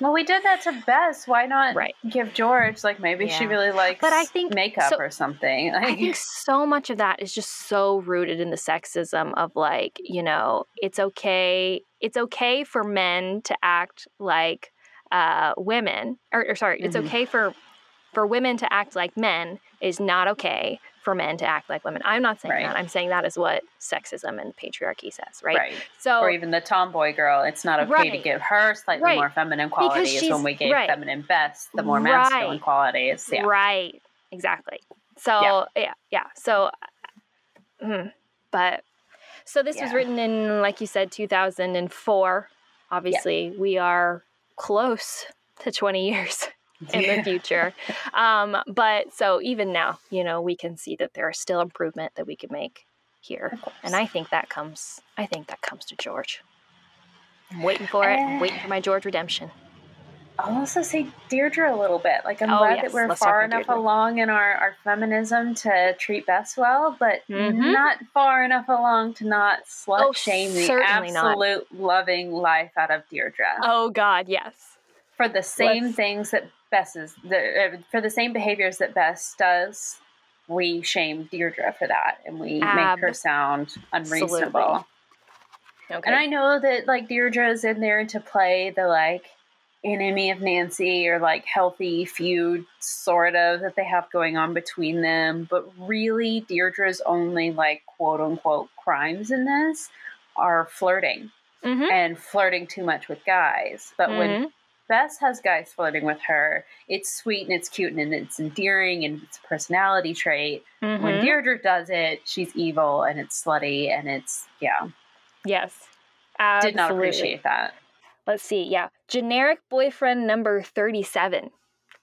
B: well, we did that to Bess. Why not right. give George like maybe yeah. she really likes but I think, makeup so, or something.
A: Like, I think so much of that is just so rooted in the sexism of like, you know, it's okay it's okay for men to act like uh, women or, or sorry, mm-hmm. it's okay for for women to act like men is not okay for men to act like women. I'm not saying right. that. I'm saying that is what sexism and patriarchy says, right?
B: Right. So, or even the tomboy girl, it's not okay right. to give her slightly more feminine qualities when we gave feminine Bess the more masculine qualities. Yeah.
A: Right. Exactly. So yeah, yeah. yeah. So, mm, but so this yeah. was written in, like you said, 2004. Obviously, we are close to 20 years in the future. Um, but so even now, you know, we can see that there is still improvement that we can make here. And I think that comes I think that comes to George. I'm waiting for it. I'm waiting for my George redemption.
B: I'll also say Deirdre a little bit. Like I'm oh, glad yes. that we're Let's far enough Deirdre. along in our, our feminism to treat Bess well, but mm-hmm. not far enough along to not slut oh, shame the absolute not. loving life out of Deirdre.
A: Oh God, yes.
B: For the same Let's... things that Bess is the, uh, for the same behaviors that Bess does we shame Deirdre for that and we Ab- make her sound unreasonable. Okay. And I know that like Deirdre is in there to play the like enemy of Nancy or like healthy feud sort of that they have going on between them, but really Deirdre's only like quote unquote crimes in this are flirting mm-hmm. and flirting too much with guys. But mm-hmm. when Bess has guys flirting with her, it's sweet and it's cute and it's endearing and it's a personality trait. Mm-hmm. When Deirdre does it, she's evil and it's slutty and it's yeah.
A: Yes.
B: Absolutely. Did not appreciate that.
A: Let's see. Yeah. Generic boyfriend number 37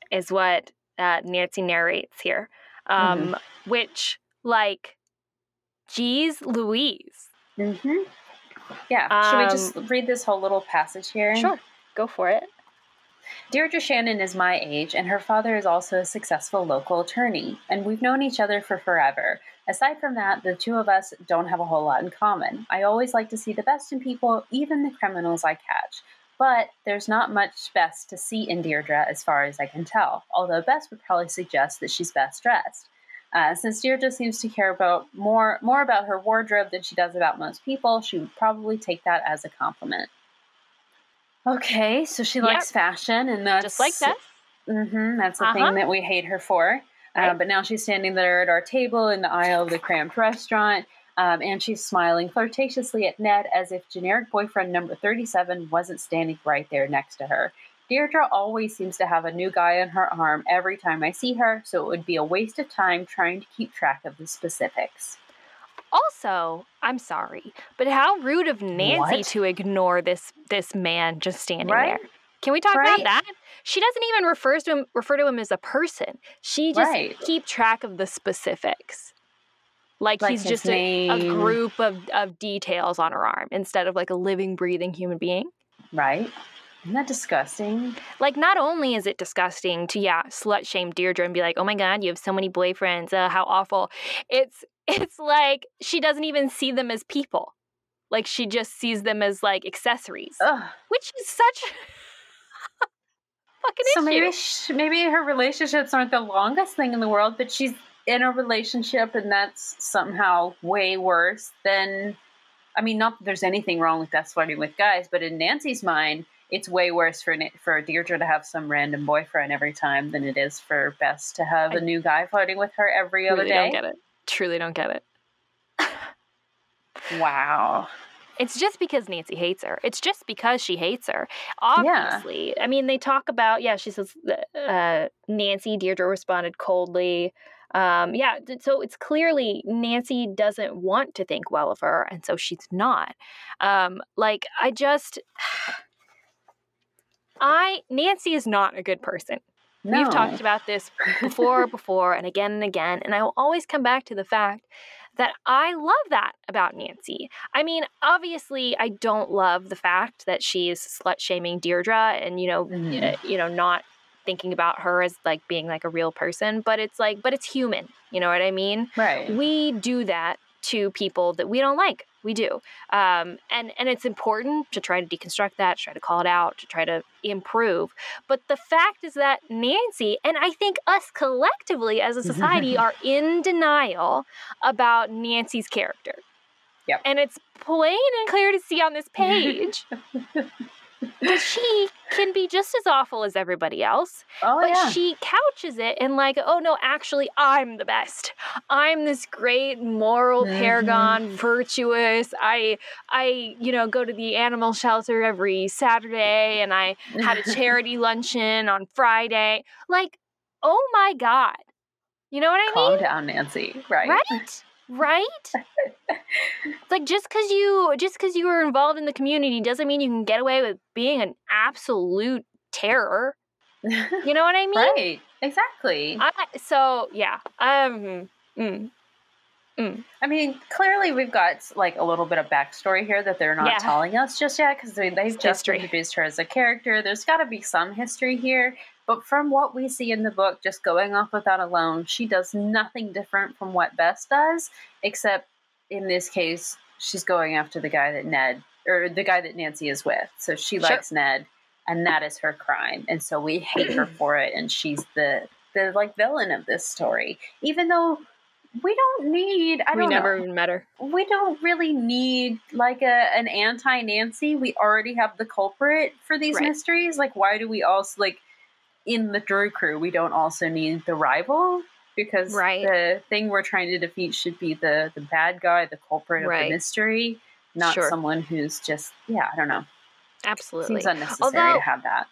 A: is what uh, Nancy narrates here. Um, mm-hmm. Which, like, geez Louise.
B: Mm-hmm. Yeah. Um, Should we just um, read this whole little passage here?
A: Sure. Go for it.
B: Deirdre Shannon is my age, and her father is also a successful local attorney, and we've known each other for forever. Aside from that, the two of us don't have a whole lot in common. I always like to see the best in people, even the criminals I catch. But there's not much best to see in Deirdre as far as I can tell, although Bess would probably suggest that she's best dressed. Uh, since Deirdre seems to care about more more about her wardrobe than she does about most people, she would probably take that as a compliment. Okay, so she yep. likes fashion, and that's
A: just like that.
B: Mm-hmm, that's the uh-huh. thing that we hate her for. Uh, right. Uh, but now she's standing there at our table in the aisle of the cramped restaurant, um, and she's smiling flirtatiously at Ned as if generic boyfriend number 37 wasn't standing right there next to her. Deirdre always seems to have a new guy on her arm every time I see her, so it would be a waste of time trying to keep track of the specifics.
A: Also, I'm sorry, but how rude of Nancy what? to ignore this this man just standing right? there. Can we talk right? about that? She doesn't even refer to him refer to him as a person. She just right. keep track of the specifics. Like, like he's just a, a, group of, of details on her arm instead of like a living, breathing human being.
B: Right. Isn't that disgusting?
A: Like, not only is it disgusting to, yeah, slut shame Deirdre and be like, oh my God, you have so many boyfriends, uh, how awful. It's it's like she doesn't even see them as people. Like she just sees them as like accessories, Ugh. which is such fucking so
B: issue. maybe she, maybe her relationships aren't the longest thing in the world, but she's in a relationship, and that's somehow way worse than. I mean, not that there's anything wrong with that flirting with guys, but in Nancy's mind, it's way worse for for Deirdre to have some random boyfriend every time than it is for Bess to have I a new guy flirting with her every other day.
A: Don't get it truly don't get it.
B: wow.
A: It's just because Nancy hates her. It's just because she hates her. Obviously. Yeah. I mean, they talk about, yeah, she says, uh, Nancy, Deirdre responded coldly. Um, yeah, so it's clearly Nancy doesn't want to think well of her, and so she's not. Um, like, I just. I Nancy is not a good person. No. We've talked about this before, before, and again and again. And I will always come back to the fact that I love that about Nancy. I mean, obviously, I don't love the fact that she's slut shaming Deirdre and, you know, uh, you know, not thinking about her as like being like a real person, but it's like, but it's human. You know what I mean?
B: Right.
A: We do that to people that we don't like. We do, um, and and it's important to try to deconstruct that, to try to call it out, to try to improve. But the fact is that Nancy and I think us collectively as a society are in denial about Nancy's character.
B: Yep.
A: And it's plain and clear to see on this page that she can be just as awful as everybody else.
B: Oh,
A: but
B: yeah.
A: she couches it in like, oh no, actually, I'm the best. I'm this great moral mm-hmm. paragon, virtuous. I, I, you know, go to the animal shelter every Saturday, and I had a charity luncheon on Friday. Like, oh my god, you know what I
B: Calm
A: mean?
B: Calm down, Nancy. Right.
A: Right right? It's like just because you just because you were involved in the community doesn't mean you can get away with being an absolute terror. You know what i mean?
B: Right. Exactly.
A: I, so yeah. Um mm,
B: mm. i mean clearly we've got like a little bit of backstory here that they're not yeah. telling us just yet because they, they've just history. introduced her as a character. There's got to be some history here but from what we see in the book, just going off of that alone, she does nothing different from what Bess does, except in this case, she's going after the guy that Ned or the guy that Nancy is with. So she sure. likes Ned, and that is her crime, and so we hate her for it. And she's the the like villain of this story, even though we don't need. I
A: we
B: don't
A: never
B: know.
A: even met her.
B: We don't really need like a an anti Nancy. We already have the culprit for these right. mysteries. Like, why do we also like in the Drew crew? We don't also need the rival because right. the thing we're trying to defeat should be the the bad guy, the culprit of the mystery, not sure. someone who's just yeah. I don't know.
A: Absolutely,
B: seems unnecessary Although, to have that.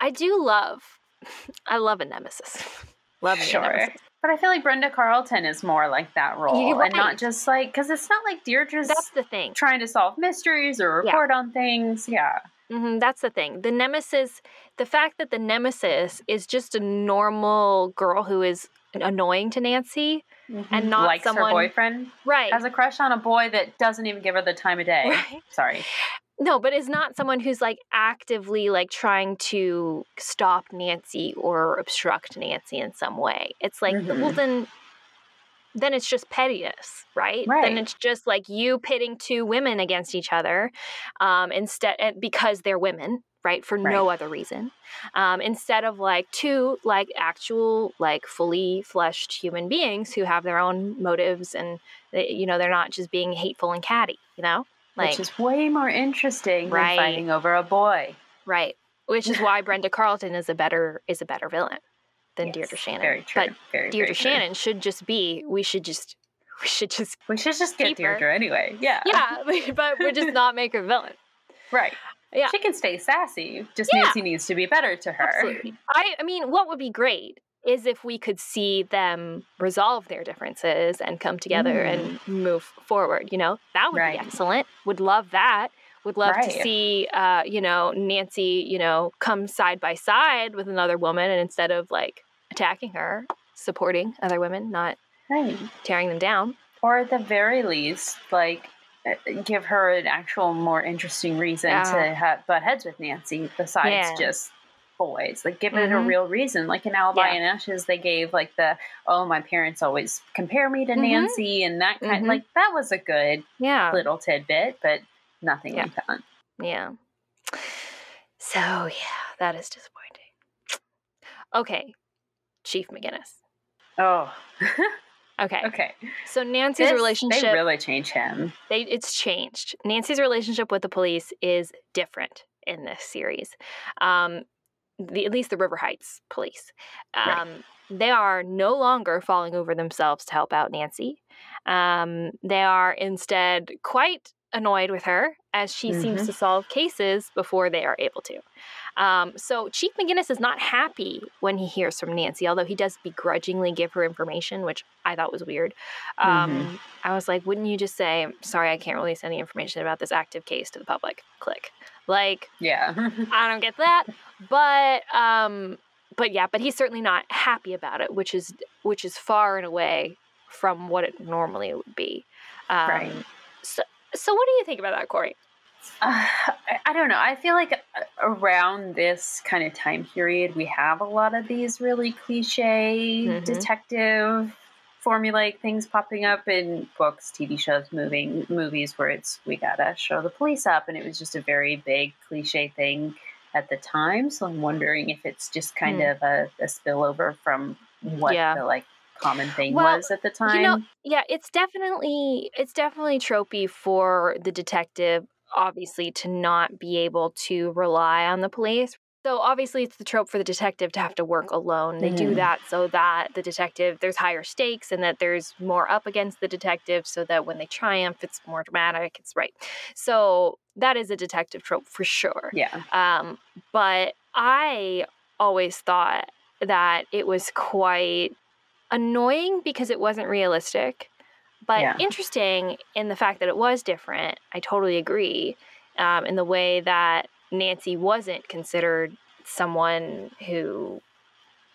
A: I do love. I love a nemesis. love sure. nemesis.
B: But I feel like Brenda Carlton is more like that role, right. and not just like because it's not like Deirdre's.
A: That's the thing.
B: Trying to solve mysteries or report yeah. on things. Yeah.
A: Mm-hmm, that's the thing. The nemesis, the fact that the nemesis is just a normal girl who is annoying to Nancy, mm-hmm. and not
B: likes
A: someone,
B: her boyfriend,
A: right?
B: Has a crush on a boy that doesn't even give her the time of day. Right. Sorry.
A: No, but is not someone who's like actively like trying to stop Nancy or obstruct Nancy in some way. It's like, mm-hmm. well, then then it's just pettiness, right? right? Then it's just like you pitting two women against each other um, instead eh, because they're women, right? For right. no other reason, um, instead of like two like actual like fully fleshed human beings who have their own motives and they, you know they're not just being hateful and catty, you know.
B: Like, Which is way more interesting right. than fighting over a boy.
A: Right. Which is why Brenda Carlton is a better is a better villain than yes, Deirdre Shannon.
B: Very true.
A: But
B: very,
A: Deirdre
B: very
A: Shannon
B: true.
A: should just be we should just we should just
B: we should just get Deirdre her. anyway. Yeah.
A: Yeah, but we're just not make her villain.
B: Right.
A: Yeah.
B: She can stay sassy. Just yeah. Nancy needs to be better to her.
A: Absolutely. I I mean, what would be great is if we could see them resolve their differences and come together mm. and move forward. You know, that would right. be excellent. Would love that. Would love right. to see, uh, you know, Nancy, you know, come side by side with another woman, and instead of like attacking her, supporting other women, not right. tearing them down.
B: Or at the very least, like uh, give her an actual more interesting reason yeah. to have butt heads with Nancy besides yeah. just boys. Like give mm-hmm. it a real reason. Like in Alibi yeah. and Ashes, they gave like the oh my parents always compare me to mm-hmm. Nancy and that kind. Mm-hmm. Like that was a good
A: yeah
B: little tidbit, but nothing yeah. like that.
A: Yeah. So yeah, that is disappointing. Okay, Chief McGinnis.
B: Oh.
A: Okay.
B: Okay.
A: So Nancy's
B: this,
A: relationship
B: They really changed him.
A: They it's changed. Nancy's relationship with the police is different in this series. Um, the, at least the River Heights police. Um, right. They are no longer falling over themselves to help out Nancy. Um, they are instead quite annoyed with her as she mm-hmm. seems to solve cases before they are able to. Um, so Chief McGinnis is not happy when he hears from Nancy, although he does begrudgingly give her information, which I thought was weird. Um, mm-hmm. I was like, wouldn't you just say, sorry, I can't release any information about this active case to the public? Click. Like,
B: yeah,
A: I don't get that. But, um, but yeah, but he's certainly not happy about it, which is which is far and away from what it normally would be. Um, right. So, so what do you think about that, Corey?
B: Uh, I don't know. I feel like uh, around this kind of time period, we have a lot of these really cliche mm-hmm. detective formulaic things popping up in books, TV shows, moving movies where it's we gotta show the police up, and it was just a very big cliche thing at the time. So I'm wondering if it's just kind mm. of a, a, spillover from what yeah. the like common thing well, was at the time. You know,
A: yeah, it's definitely it's definitely tropey for the detective obviously to not be able to rely on the police. So obviously it's the trope for the detective to have to work alone. They mm. do that so that the detective there's higher stakes and that there's more up against the detective so that when they triumph it's more dramatic. It's right. So that is a detective trope for sure.
B: Yeah.
A: Um but I always thought that it was quite annoying because it wasn't realistic but yeah. interesting in the fact that it was different. I totally agree. Um, in the way that Nancy wasn't considered someone who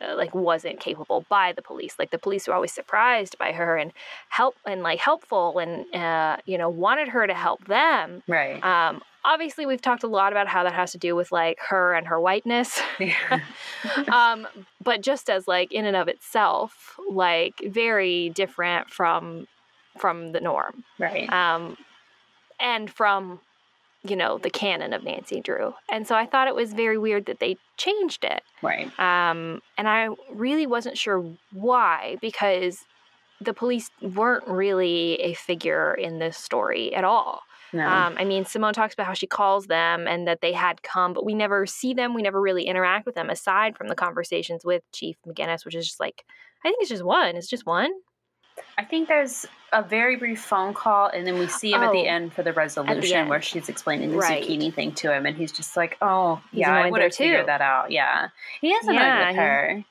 A: uh, like wasn't capable by the police like the police were always surprised by her and help and like helpful and uh, you know wanted her to help them
B: right
A: um, obviously we've talked a lot about how that has to do with like her and her whiteness yeah. um, but just as like in and of itself like very different from from the norm.
B: Right.
A: Um, and from, you know, the canon of Nancy Drew. And so I thought it was very weird that they changed it.
B: Right.
A: Um, and I really wasn't sure why because the police weren't really a figure in this story at all. No. Um, I mean, Simone talks about how she calls them and that they had come, but we never see them. We never really interact with them aside from the conversations with Chief McGinnis, which is just like, I think it's just one. It's just one.
B: I think there's a very brief phone call, and then we see him oh, at the oh, end for the resolution the where she's explaining the right. zucchini thing to him, and he's just like, "Oh, he's yeah, I would have figured that out." Yeah, he is annoyed yeah, with her.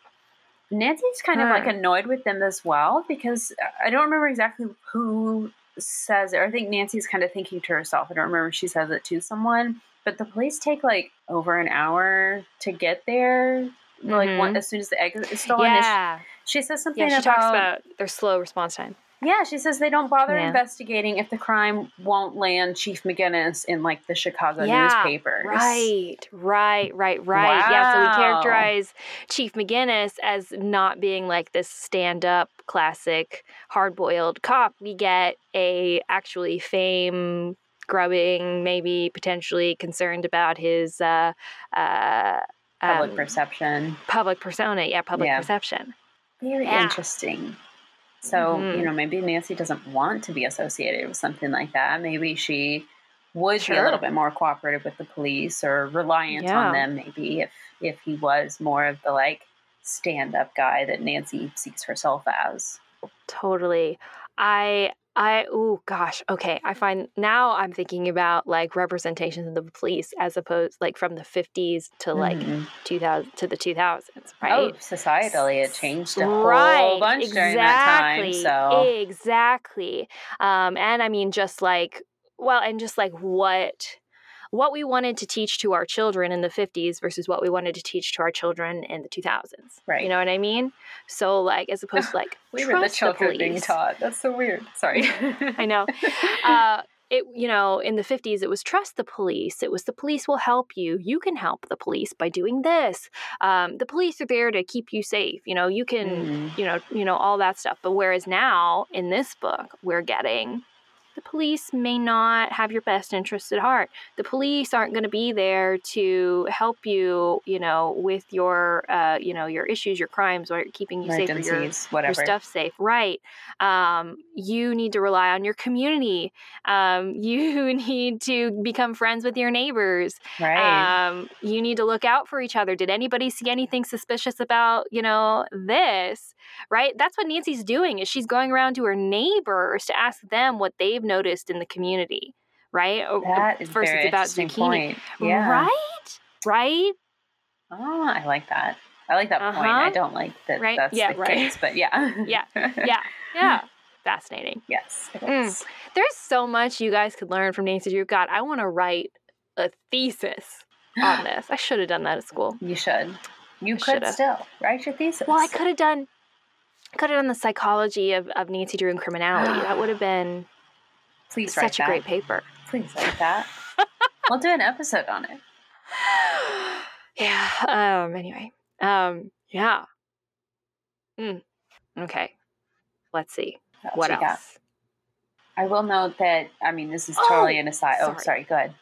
B: He... Nancy's kind huh. of like annoyed with them as well because I don't remember exactly who says it. Or I think Nancy's kind of thinking to herself. I don't remember if she says it to someone, but the police take like over an hour to get there. Mm-hmm. Like one, as soon as the egg is stolen.
A: Yeah.
B: She says something
A: yeah, she
B: about,
A: talks about their slow response time.
B: Yeah, she says they don't bother yeah. investigating if the crime won't land Chief McGinnis in like the Chicago yeah, newspapers.
A: Right, right, right, right. Wow. Yeah, so we characterize Chief McGinnis as not being like this stand-up classic hard-boiled cop. We get a actually fame grubbing, maybe potentially concerned about his uh, uh,
B: public um, perception,
A: public persona. Yeah, public yeah. perception.
B: Very interesting. So, mm-hmm. you know, maybe Nancy doesn't want to be associated with something like that. Maybe she would sure. be a little bit more cooperative with the police or reliant yeah. on them maybe if if he was more of the like stand-up guy that Nancy sees herself as.
A: Totally. I I oh gosh, okay. I find now I'm thinking about like representations of the police as opposed like from the 50s to like mm-hmm. 2000 to the 2000s, right? Oh,
B: societally it changed a right, whole bunch exactly, during that time. So
A: exactly, um, and I mean just like well, and just like what what we wanted to teach to our children in the 50s versus what we wanted to teach to our children in the 2000s.
B: Right.
A: You know what I mean? So, like, as opposed to like,
B: we were the children the being taught. That's so weird. Sorry.
A: I know. Uh, it you know in the 50s it was trust the police it was the police will help you you can help the police by doing this um, the police are there to keep you safe you know you can mm. you know you know all that stuff but whereas now in this book we're getting the police may not have your best interests at heart. The police aren't going to be there to help you, you know, with your, uh, you know, your issues, your crimes, or keeping you safe, or your, your stuff safe. Right. Um, you need to rely on your community. Um, you need to become friends with your neighbors.
B: Right.
A: Um, you need to look out for each other. Did anybody see anything suspicious about, you know, this? Right. That's what Nancy's doing. Is she's going around to her neighbors to ask them what they've noticed in the community, right?
B: That is First, it's about zucchini, point. Yeah.
A: right? Right?
B: Oh, I like that. I like that uh-huh. point. I uh-huh. don't like that. Right? That's yeah, the right. case, but yeah,
A: yeah, yeah, yeah. Fascinating.
B: Yes,
A: mm. There's so much you guys could learn from Nancy Drew. God, I want to write a thesis on this. I should have done that at school.
B: You should. You I could should've. still write your thesis.
A: Well, I could have done. Could have done the psychology of, of Nancy Drew and criminality. that would have been
B: Please write
A: such
B: a
A: great paper.
B: Please write that. we'll do an episode on it.
A: Yeah. Um. Anyway. Um. Yeah. Mm. Okay. Let's see. What, what else? Got?
B: I will note that. I mean, this is totally oh, an aside. Sorry. Oh, sorry. Go ahead.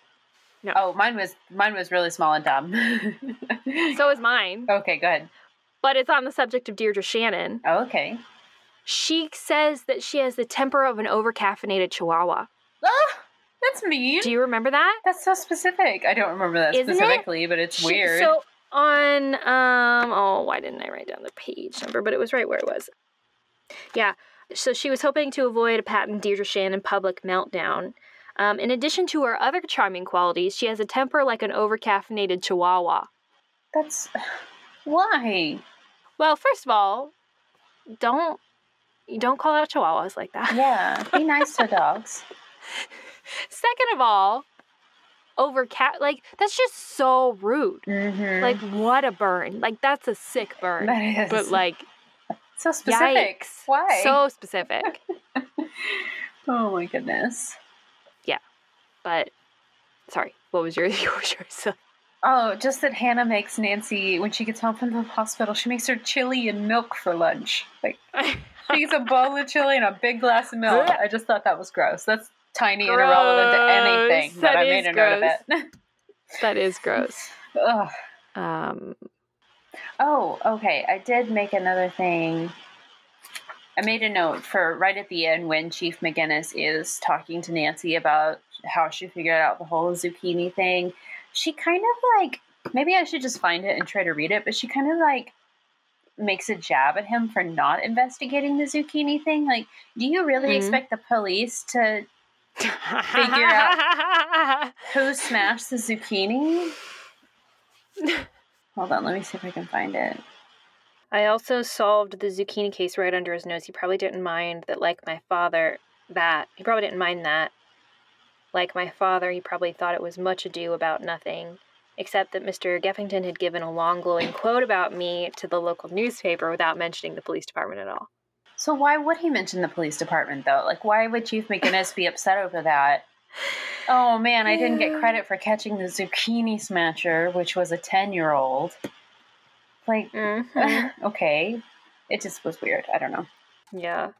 B: No. Oh, mine was mine was really small and dumb.
A: so is mine.
B: Okay, go ahead.
A: But it's on the subject of Deirdre Shannon.
B: Oh, okay.
A: She says that she has the temper of an overcaffeinated chihuahua.
B: Ah, that's mean.
A: Do you remember that?
B: That's so specific. I don't remember that Isn't specifically, it? but it's she, weird.
A: So on um oh, why didn't I write down the page number? But it was right where it was. Yeah. So she was hoping to avoid a Patton Deirdre Shannon public meltdown. Um, in addition to her other charming qualities, she has a temper like an overcaffeinated chihuahua.
B: That's why.
A: Well, first of all, don't you don't call out chihuahuas like that.
B: Yeah, be nice to dogs.
A: Second of all, over cat like that's just so rude.
B: Mm-hmm.
A: Like what a burn. Like that's a sick burn.
B: That is.
A: But like
B: so specific.
A: Yikes.
B: Why?
A: So specific.
B: oh my goodness.
A: Yeah. But sorry, what was your yours?
B: Oh, just that Hannah makes Nancy when she gets home from the hospital. She makes her chili and milk for lunch. Like she eats a bowl of chili and a big glass of milk. I just thought that was gross. That's tiny gross. and irrelevant to anything, that but I made a gross. note of it.
A: that is gross.
B: Ugh.
A: Um.
B: Oh, okay. I did make another thing. I made a note for right at the end when Chief McGinnis is talking to Nancy about how she figured out the whole zucchini thing. She kind of like maybe I should just find it and try to read it, but she kind of like makes a jab at him for not investigating the zucchini thing. Like, do you really mm-hmm. expect the police to figure out who smashed the zucchini? Hold on, let me see if I can find it.
A: I also solved the zucchini case right under his nose. He probably didn't mind that, like my father, that. He probably didn't mind that. Like my father, he probably thought it was much ado about nothing, except that Mr. Geffington had given a long glowing quote about me to the local newspaper without mentioning the police department at all.
B: So why would he mention the police department though? Like why would Chief McGinnis be upset over that? Oh man, I didn't get credit for catching the zucchini smasher, which was a 10-year-old. Like mm-hmm. okay. It just was weird. I don't know.
A: Yeah.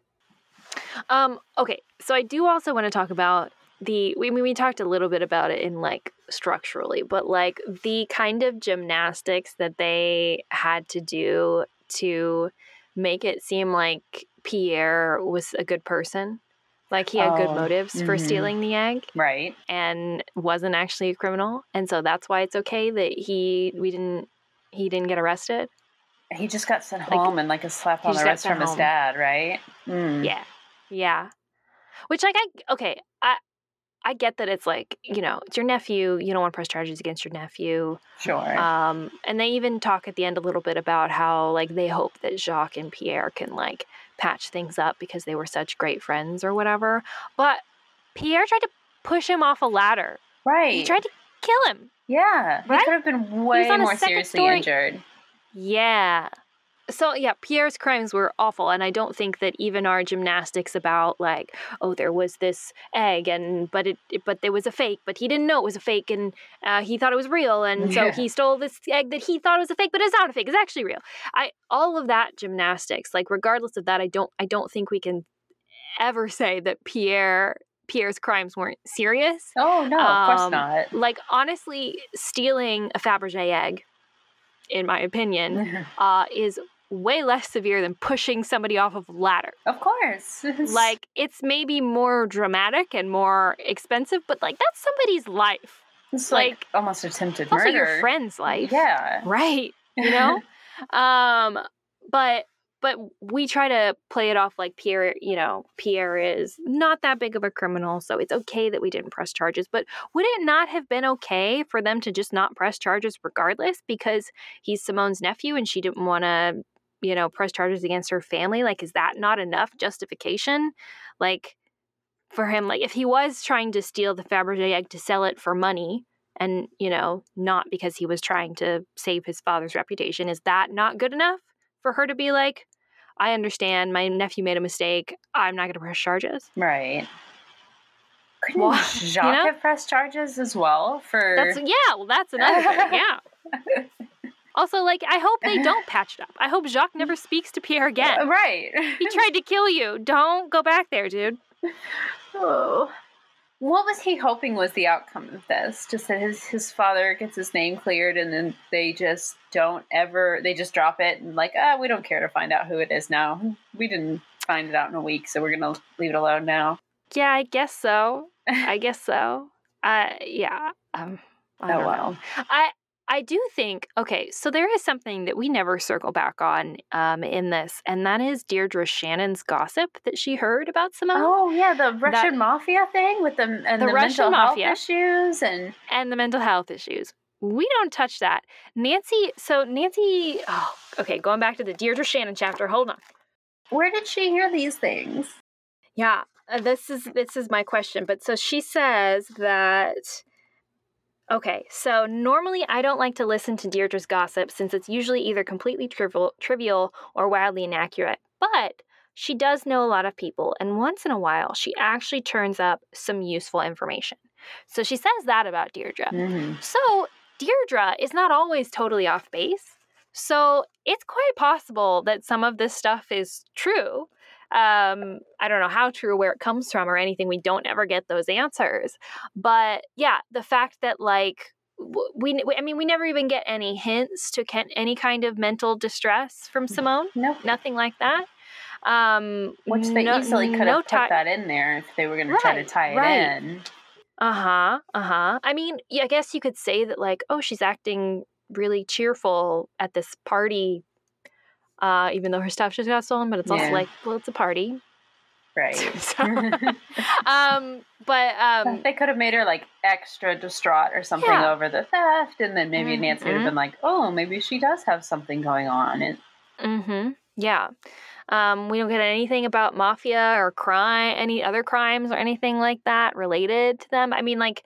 A: Um okay, so I do also want to talk about the we we talked a little bit about it in like structurally, but like the kind of gymnastics that they had to do to make it seem like Pierre was a good person. Like he had oh, good motives mm-hmm. for stealing the egg.
B: Right.
A: And wasn't actually a criminal. And so that's why it's okay that he we didn't he didn't get arrested.
B: He just got sent like, home and like a slap on the wrist from home. his dad, right?
A: Mm. Yeah. Yeah. Which like I okay, I get that it's like, you know, it's your nephew. You don't want to press charges against your nephew.
B: Sure.
A: Um, and they even talk at the end a little bit about how, like, they hope that Jacques and Pierre can, like, patch things up because they were such great friends or whatever. But Pierre tried to push him off a ladder.
B: Right.
A: He tried to kill him.
B: Yeah. Right? He could have been way more seriously story. injured.
A: Yeah so yeah pierre's crimes were awful and i don't think that even our gymnastics about like oh there was this egg and but it, it but there was a fake but he didn't know it was a fake and uh, he thought it was real and yeah. so he stole this egg that he thought was a fake but it's not a fake it's actually real i all of that gymnastics like regardless of that i don't i don't think we can ever say that pierre Pierre's crimes weren't serious.
B: Oh no, of course um, not.
A: Like honestly, stealing a Fabergé egg in my opinion, uh, is way less severe than pushing somebody off of a ladder.
B: Of course.
A: like it's maybe more dramatic and more expensive, but like that's somebody's life.
B: It's like, like almost attempted also murder.
A: your friend's life.
B: Yeah.
A: Right. You know? um but but we try to play it off like Pierre, you know, Pierre is not that big of a criminal, so it's okay that we didn't press charges. But would it not have been okay for them to just not press charges regardless because he's Simone's nephew and she didn't want to you know, press charges against her family. Like, is that not enough justification? Like, for him, like, if he was trying to steal the Fabergé egg to sell it for money and, you know, not because he was trying to save his father's reputation, is that not good enough for her to be like, I understand my nephew made a mistake. I'm not going to press charges.
B: Right. Couldn't well, Jacques you know? have pressed charges as well for?
A: That's yeah. Well, that's another thing. Yeah. Also, like, I hope they don't patch it up. I hope Jacques never speaks to Pierre again.
B: Right.
A: he tried to kill you. Don't go back there, dude.
B: Oh. What was he hoping was the outcome of this? Just that his his father gets his name cleared, and then they just don't ever. They just drop it and like, ah, we don't care to find out who it is now. We didn't find it out in a week, so we're gonna leave it alone now.
A: Yeah, I guess so. I guess so. Uh, yeah. Um, I oh well. Know. I I do think, okay, so there is something that we never circle back on um, in this, and that is Deirdre Shannon's gossip that she heard about Simone.
B: Oh, yeah, the Russian that, mafia thing with the, and the, the Russian mental mafia. health issues and...
A: And the mental health issues. We don't touch that. Nancy, so Nancy, oh, okay, going back to the Deirdre Shannon chapter, hold on.
B: Where did she hear these things?
A: Yeah, uh, this is this is my question. But so she says that Okay, so normally I don't like to listen to Deirdre's gossip since it's usually either completely trivial, trivial or wildly inaccurate. But she does know a lot of people, and once in a while, she actually turns up some useful information. So she says that about Deirdre. Mm-hmm. So Deirdre is not always totally off base. So it's quite possible that some of this stuff is true. Um, I don't know how true where it comes from or anything. We don't ever get those answers. But yeah, the fact that like we, I mean, we never even get any hints to any kind of mental distress from mm,
B: Simone. No,
A: nothing like that. Um,
B: Which they no, easily could no have put that in there if they were going right, to try to tie it right. in.
A: Uh huh. Uh huh. I mean, yeah, I guess you could say that, like, oh, she's acting really cheerful at this party, uh, even though her stuff just got stolen. But it's yeah. also like, well, it's a party.
B: Right.
A: so, um, but um,
B: they could have made her like extra distraught or something yeah. over the theft, and then maybe mm-hmm. Nancy would have been like, "Oh, maybe she does have something going on." And
A: mm-hmm. yeah, um, we don't get anything about mafia or crime, any other crimes or anything like that related to them. I mean, like,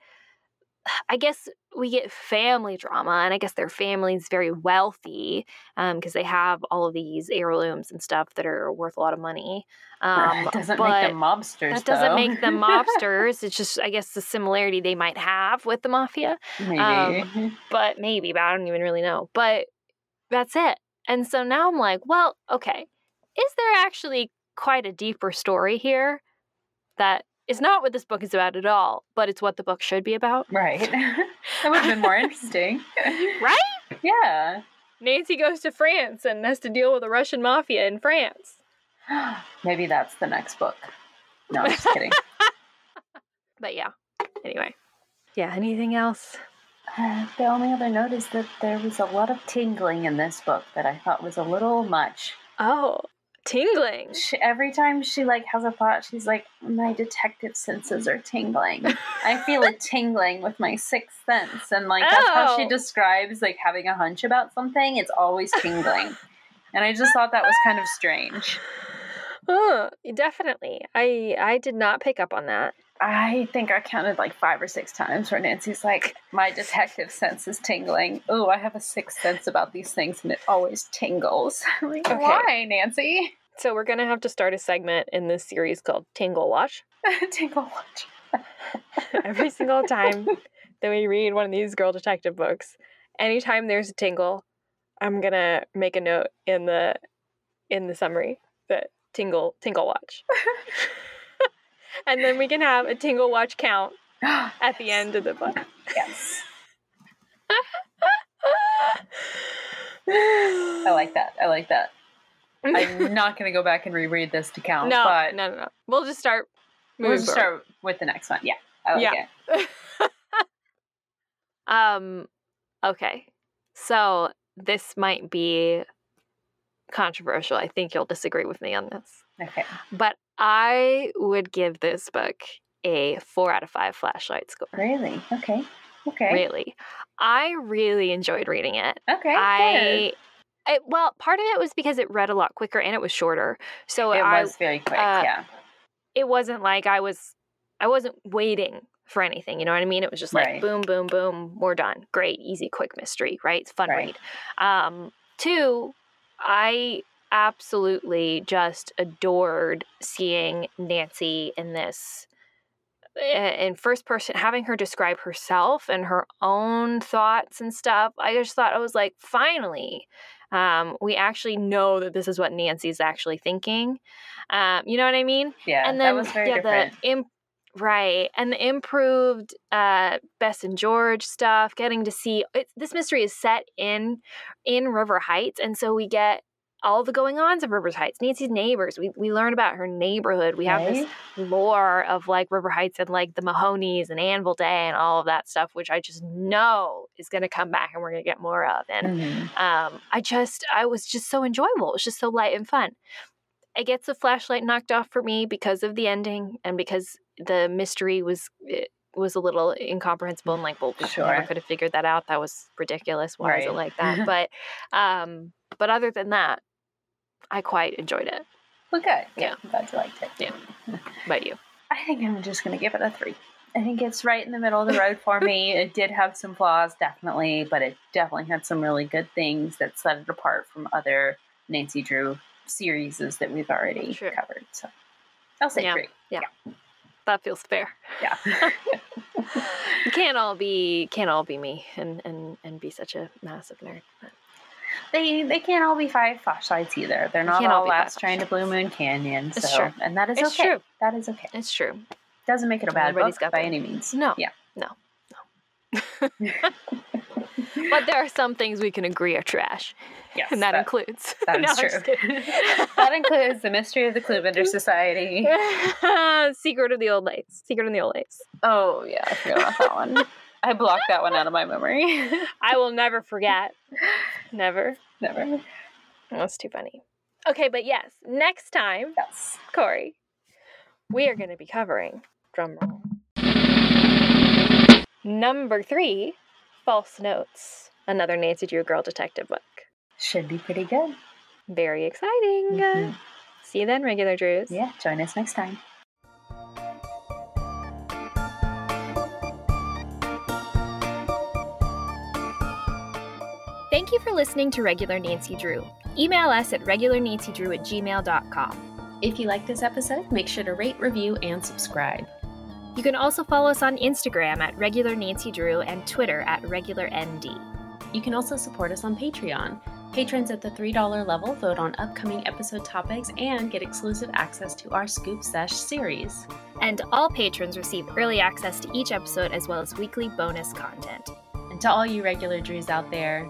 A: I guess we get family drama, and I guess their family is very wealthy because um, they have all of these heirlooms and stuff that are worth a lot of money.
B: Um, doesn't make them mobsters.
A: That doesn't make them mobsters. it's just, I guess, the similarity they might have with the mafia.
B: Maybe, um,
A: but maybe, but I don't even really know. But that's it. And so now I'm like, well, okay, is there actually quite a deeper story here that is not what this book is about at all, but it's what the book should be about?
B: Right. that would have been more interesting.
A: right?
B: Yeah.
A: Nancy goes to France and has to deal with the Russian mafia in France.
B: Maybe that's the next book. No, I'm just kidding.
A: but yeah. Anyway. Yeah, anything else?
B: Uh, the only other note is that there was a lot of tingling in this book that I thought was a little much.
A: Oh, tingling.
B: She, every time she like has a thought, she's like, "My detective senses are tingling. I feel a tingling with my sixth sense." And like that's how she oh. describes like having a hunch about something. It's always tingling. and I just thought that was kind of strange.
A: Oh, definitely. I I did not pick up on that.
B: I think I counted like five or six times where Nancy's like, my detective sense is tingling. Oh, I have a sixth sense about these things and it always tingles. like, okay. Why, Nancy?
A: So we're going to have to start a segment in this series called Tingle Watch.
B: tingle Watch.
A: Every single time that we read one of these girl detective books, anytime there's a tingle, I'm going to make a note in the in the summary that tingle tingle watch and then we can have a tingle watch count at the end of the book.
B: Yes. I like that. I like that. I'm not going to go back and reread this to count.
A: No,
B: but
A: no, no, no. We'll just start.
B: We'll just start with the next one. Yeah, I like yeah. it.
A: um. Okay, so this might be controversial. I think you'll disagree with me on this.
B: Okay.
A: But I would give this book a four out of five flashlight score.
B: Really? Okay. Okay.
A: Really. I really enjoyed reading it.
B: Okay.
A: I it, well, part of it was because it read a lot quicker and it was shorter. So
B: it
A: I,
B: was very quick, uh, yeah.
A: It wasn't like I was I wasn't waiting for anything, you know what I mean? It was just like right. boom, boom, boom, we're done. Great, easy, quick mystery, right? It's fun right. read. Um, two, I absolutely just adored seeing Nancy in this in first person having her describe herself and her own thoughts and stuff i just thought i was like finally um, we actually know that this is what nancy's actually thinking um, you know what i mean
B: yeah and then yeah different.
A: the imp- right and the improved uh, bess and george stuff getting to see it, this mystery is set in in river heights and so we get all the going ons of River Heights. Nancy's neighbors. We we learn about her neighborhood. We have this lore of like River Heights and like the Mahonies and Anvil Day and all of that stuff, which I just know is going to come back and we're going to get more of. And mm-hmm. um, I just I was just so enjoyable. It was just so light and fun. It gets the flashlight knocked off for me because of the ending and because the mystery was was a little incomprehensible and like well we sure. never could have figured that out that was ridiculous why right. is it like that but um but other than that I quite enjoyed it.
B: Well, good. Yeah, I'm glad you liked it.
A: Yeah. About you?
B: I think I'm just going to give it a three. I think it's right in the middle of the road for me. It did have some flaws, definitely, but it definitely had some really good things that set it apart from other Nancy Drew series that we've already sure. covered. So I'll say
A: yeah.
B: three.
A: Yeah. yeah. That feels fair.
B: Yeah.
A: can't all be can't all be me and and and be such a massive nerd. But
B: they they can't all be five flashlights either. They're not all, all Last Train to Blue Moon Canyon. So,
A: it's true.
B: and that is
A: it's
B: okay.
A: True.
B: That is okay.
A: It's true.
B: Doesn't make it a bad Everybody's book by any means.
A: No.
B: Yeah.
A: No. No. but there are some things we can agree are trash. Yes, and that, that includes.
B: That is no, true. that includes the mystery of the Cluebender Society.
A: Secret of the Old Lights. Secret of the Old Lights.
B: Oh yeah, I forgot about that one. I blocked that one out of my memory.
A: I will never forget. Never.
B: Never.
A: That's too funny. Okay, but yes, next time,
B: yes,
A: Corey, we are going to be covering drumroll. Number three, False Notes, another Nancy Drew Girl Detective book.
B: Should be pretty good.
A: Very exciting. Mm-hmm. See you then, regular Drews.
B: Yeah, join us next time.
D: Thank you for listening to Regular Nancy Drew. Email us at regularnancydrew at gmail.com.
B: If you like this episode, make sure to rate, review, and subscribe.
D: You can also follow us on Instagram at Regular Nancy Drew and Twitter at Regular ND.
B: You can also support us on Patreon. Patrons at the $3 level vote on upcoming episode topics and get exclusive access to our Scoop Sesh series.
D: And all patrons receive early access to each episode as well as weekly bonus content.
B: And to all you regular Drews out there,